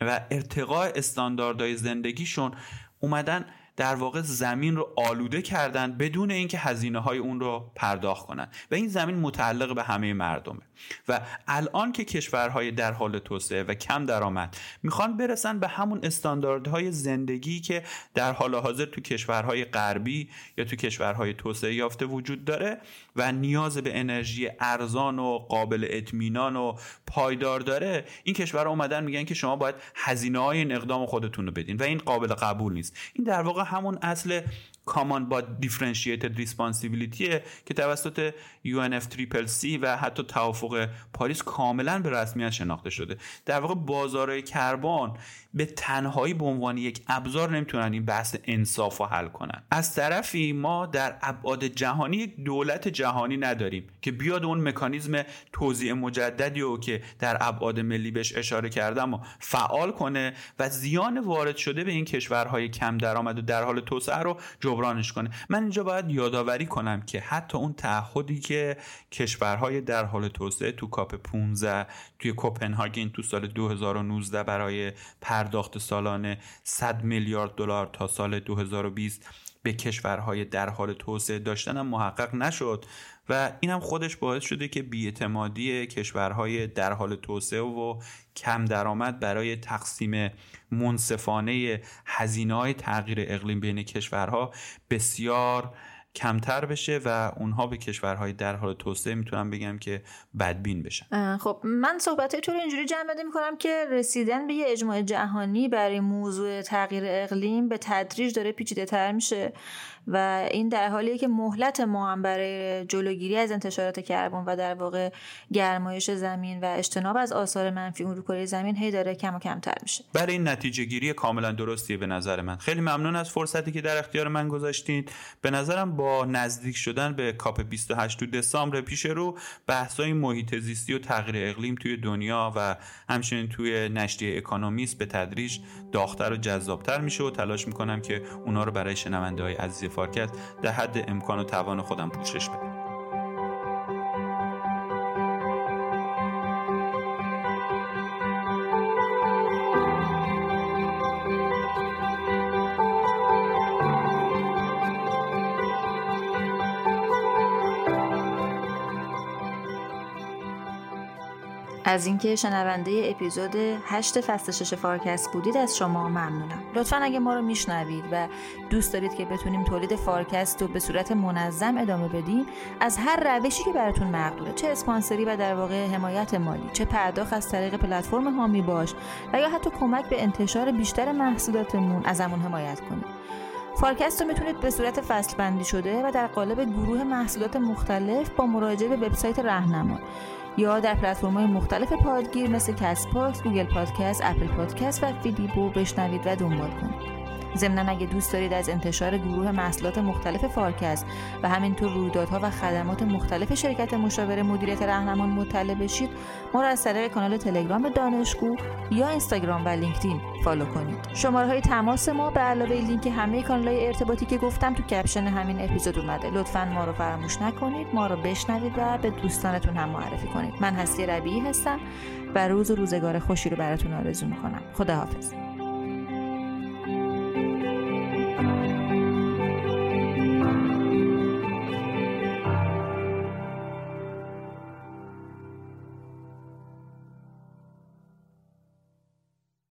و ارتقاء استانداردهای زندگیشون اومدن در واقع زمین رو آلوده کردن بدون اینکه هزینه های اون رو پرداخت کنن. و این زمین متعلق به همه مردمه. و الان که کشورهای در حال توسعه و کم درآمد می‌خوان برسن به همون استانداردهای زندگی که در حال حاضر تو کشورهای غربی یا تو کشورهای توسعه یافته وجود داره و نیاز به انرژی ارزان و قابل اطمینان و پایدار داره. این کشورها اومدن میگن که شما باید هزینه های این اقدام خودتون رو بدین و این قابل قبول نیست. این در واقع همون اصل کامان با دیفرنشیتد ریسپانسیبیلیتیه که توسط UNFCCC و حتی توافق پاریس کاملا به رسمیت شناخته شده. در واقع بازارهای کربن به تنهایی به عنوان یک ابزار نمی‌تونن این بحث انصاف رو حل کنن. از طرفی ما در ابعاد جهانی یک دولت جهانی نداریم که بیاد اون مکانیزم توزیع مجددی رو که در ابعاد ملی بهش اشاره کردم و فعال کنه و زیان وارد شده به این کشورهای کم درآمد و در حال توسعه رو جبرانش کنه. من اینجا باید یادآوری کنم که حتی اون تعهدی که کشورهای در حال توسعه تو کاپ 15 توی کوپنهاگن تو سال 2019 برای پرداخت سالانه 100 میلیارد دلار تا سال 2020 به کشورهای در حال توسعه داشتن هم محقق نشد. و این هم خودش باعث شده که بیاعتمادی کشورهای در حال توسعه و کم درآمد برای تقسیم منصفانه هزینه های تغییر اقلیم بین کشورها بسیار کمتر بشه و اونها به کشورهای در حال توسعه می‌تونم بگم که بدبین بشن. خب من صحبت تو رو اینجوری جمع بده می‌کنم که رسیدن به یه اجماع جهانی برای موضوع تغییر اقلیم به تدریج داره پیچیده تر میشه. و این در حالیه که مهلت ما هم برای جلوگیری از انتشارات کربن و در واقع گرمایش زمین و اجتناب از آثار منفی اون رو کره زمین هی داره کم و کمتر میشه. برای این نتیجه گیری کاملا درستیه به نظر من. خیلی ممنون از فرصتی که در اختیار من گذاشتید به نظرم با نزدیک شدن به کاپ 28 تو دسامبر پیش رو بحثای محیط زیستی و تغییر اقلیم توی دنیا و همچنین توی نشریه اکونومیست به تدریج داغتر و جذابتر میشه و تلاش می‌کنم که اونا رو برای شنونده های عزیز فارکست در حد امکان و توان خودم پوشش بدم از اینکه شنونده اپیزود 8 فصل 6 فارکست بودید از شما ممنونم. لطفا اگه ما رو میشنوید و دوست دارید که بتونیم تولید فارکست رو به صورت منظم ادامه بدیم از هر روشی که براتون مقدوره چه اسپانسری و در واقع حمایت مالی چه پرداخت از طریق پلتفرم حامی باش و یا حتی کمک به انتشار بیشتر محصولاتمون ازمون حمایت کنید. فارکست رو می‌تونید به صورت فصل بندی شده و در قالب گروه محصولات مختلف با مراجعه به وبسایت رهنما یا در پلتفرم های مختلف پادگیر مثل Castbox، Google Podcast، Apple Podcast و فیدیبو بشنوید و دنبال کنید. ضمنا اگه دوست دارید از انتشار گروه محصولات مختلف فارکست و همینطور رویدادها و خدمات مختلف شرکت مشاور مدیریت رهنمان مطلع بشید ما را از طریق کانال تلگرام دانشگو یا اینستاگرام و لینکدین follow کنید. شماره های تماس ما به علاوه لینک همه کانال های ارتباطی که گفتم تو caption همین اپیزود اومده. لطفا ما رو فراموش نکنید ما رو بشنوید و به دوستانتون هم معرفی کنید. من هستی ربیعی هستم و روز و روزگار خوشی رو براتون آرزو می‌کنم. خداحافظ.